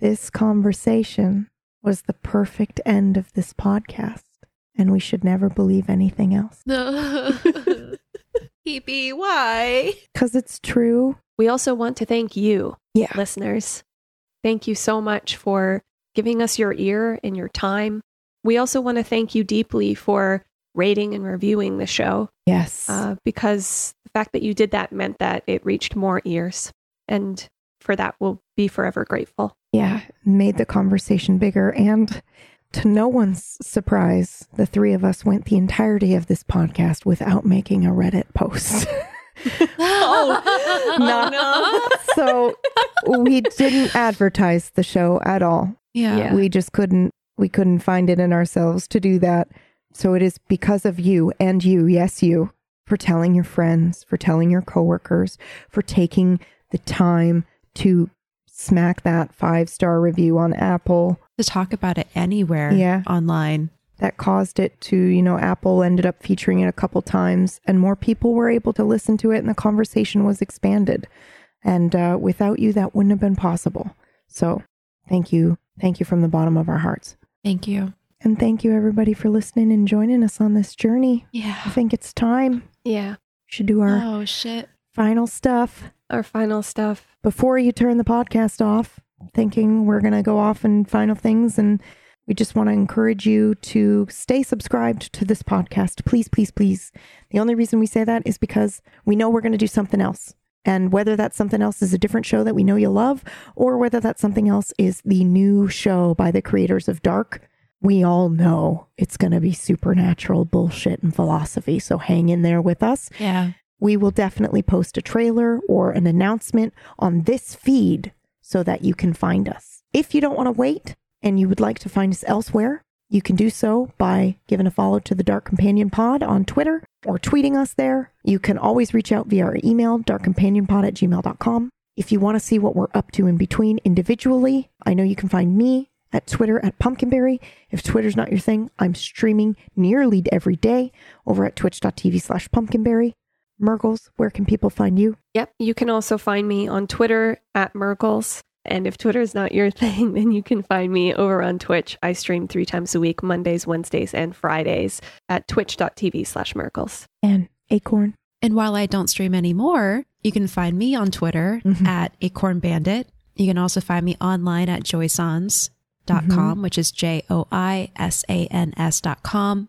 this conversation was the perfect end of this podcast, and we should never believe anything else. No. Phoebe, why? Because it's true. we also want to thank you, Yeah. listeners. Thank you so much for giving us your ear and your time. We also want to thank you deeply for rating and reviewing the show Yes. uh, because the fact that you did that meant that it reached more ears. And for that, we'll be forever grateful. yeah. Made the conversation bigger. And to no one's surprise, the three of us went the entirety of this podcast without making a Reddit post. [LAUGHS] Oh, [LAUGHS] oh, no! so we didn't advertise the show at all. Yeah. Yeah. We just couldn't we couldn't find it in ourselves to do that. So it is because of you and you, yes you, for telling your friends, for telling your coworkers, for taking the time to smack that 5-star review on Apple To talk about it anywhere Yeah. online. that caused it to, you know, Apple ended up featuring it a couple times and more people were able to listen to it and the conversation was expanded. And uh, without you, that wouldn't have been possible. So thank you. Thank you from the bottom of our hearts. Thank you. And thank you, everybody, for listening and joining us on this journey. Yeah. I think it's time. yeah. We should do our Oh, shit. final stuff Our final stuff. before you turn the podcast off, thinking we're going to go off and final things. And we just want to encourage you to stay subscribed to this podcast. Please, please, please. The only reason we say that is because we know we're going to do something else. And whether that something else is a different show that we know you love, or whether that something else is the new show by the creators of Dark, we all know it's going to be supernatural bullshit and philosophy. So hang in there with us Yeah. We will definitely post a trailer or an announcement on this feed so that you can find us. If you don't want to wait and you would like to find us elsewhere, you can do so by giving a follow to the Dark Companion Pod on Twitter or tweeting us there. You can always reach out via our email, darkcompanionpod at gmail.com. If you want to see what we're up to in between individually, I know you can find me at Twitter at Pumpkinberry. If Twitter's not your thing, I'm streaming nearly every day over at twitch.tv slash pumpkinberry. Mergles, where can people find you? Yep. You can also find me on Twitter at Merkles. And if Twitter is not your [LAUGHS] thing, then you can find me over on Twitch. I stream three times a week, Mondays, Wednesdays, and Fridays at twitch.tv slash Merkles. And Acorn. And while I don't stream anymore, you can find me on Twitter Mhm. at Acorn Bandit. You can also find me online at joisans.com, which is J O I S A N S dot com.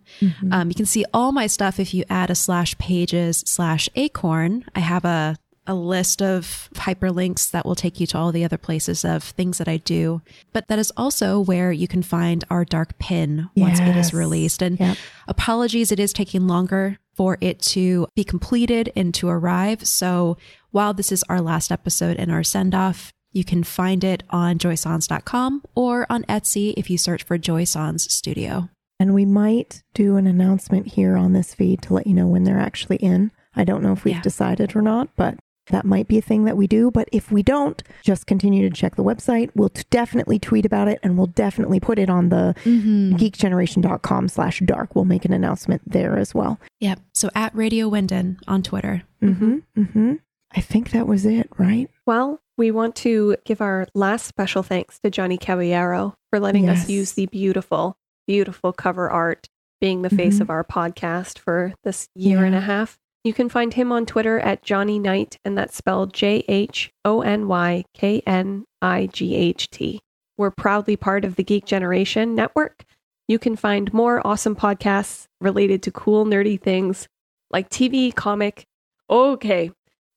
Um, you can see all my stuff if you add a slash pages slash acorn. I have a a list of hyperlinks that will take you to all the other places of things that I do. But that is also where you can find our dark pin once it Yes. is released. And Yep. apologies, it is taking longer for it to be completed and to arrive. So while this is our last episode and our send off, you can find it on joisans.com or on Etsy if you search for Joy Sans Studio. And we might do an announcement here on this feed to let you know when they're actually in. I don't know if we've Yeah. decided or not, but that might be a thing that we do. But if we don't, just continue to check the website. We'll t- definitely tweet about it and we'll definitely put it on the geekgeneration.com slash dark. We'll make an announcement there as well. Yep. So at Radio Winden on Twitter. Mm-hmm. Mm-hmm. I think that was it, right? Well, we want to give our last special thanks to Johnny Caballero for letting us use the beautiful, beautiful cover art, being the face Mhm. of our podcast for this year and a half. You can find him on Twitter at Jhony Knight, and that's spelled J H O N Y K N I G H T. We're proudly part of the Geek Generation Network. You can find more awesome podcasts related to cool, nerdy things like TV, comic. Okay,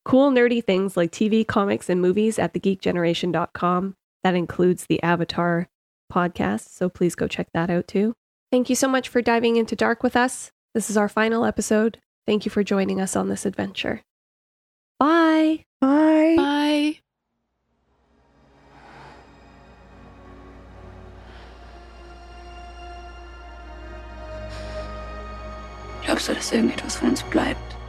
cool, nerdy things like TV, comics, and movies at thegeekgeneration.com. That includes the Avatar podcast, so please go check that out too. Thank you so much for diving into Dark with us. This is our final episode. Thank you for joining us on this adventure. Bye. Bye. Bye. Glaubst du, dass irgendetwas von uns bleibt?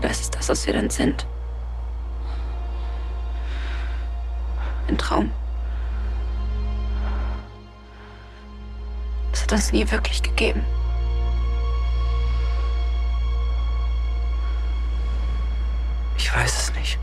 Das ist das, was wir dann sind. Ein Traum. Es hat uns nie wirklich gegeben. Ich weiß es nicht.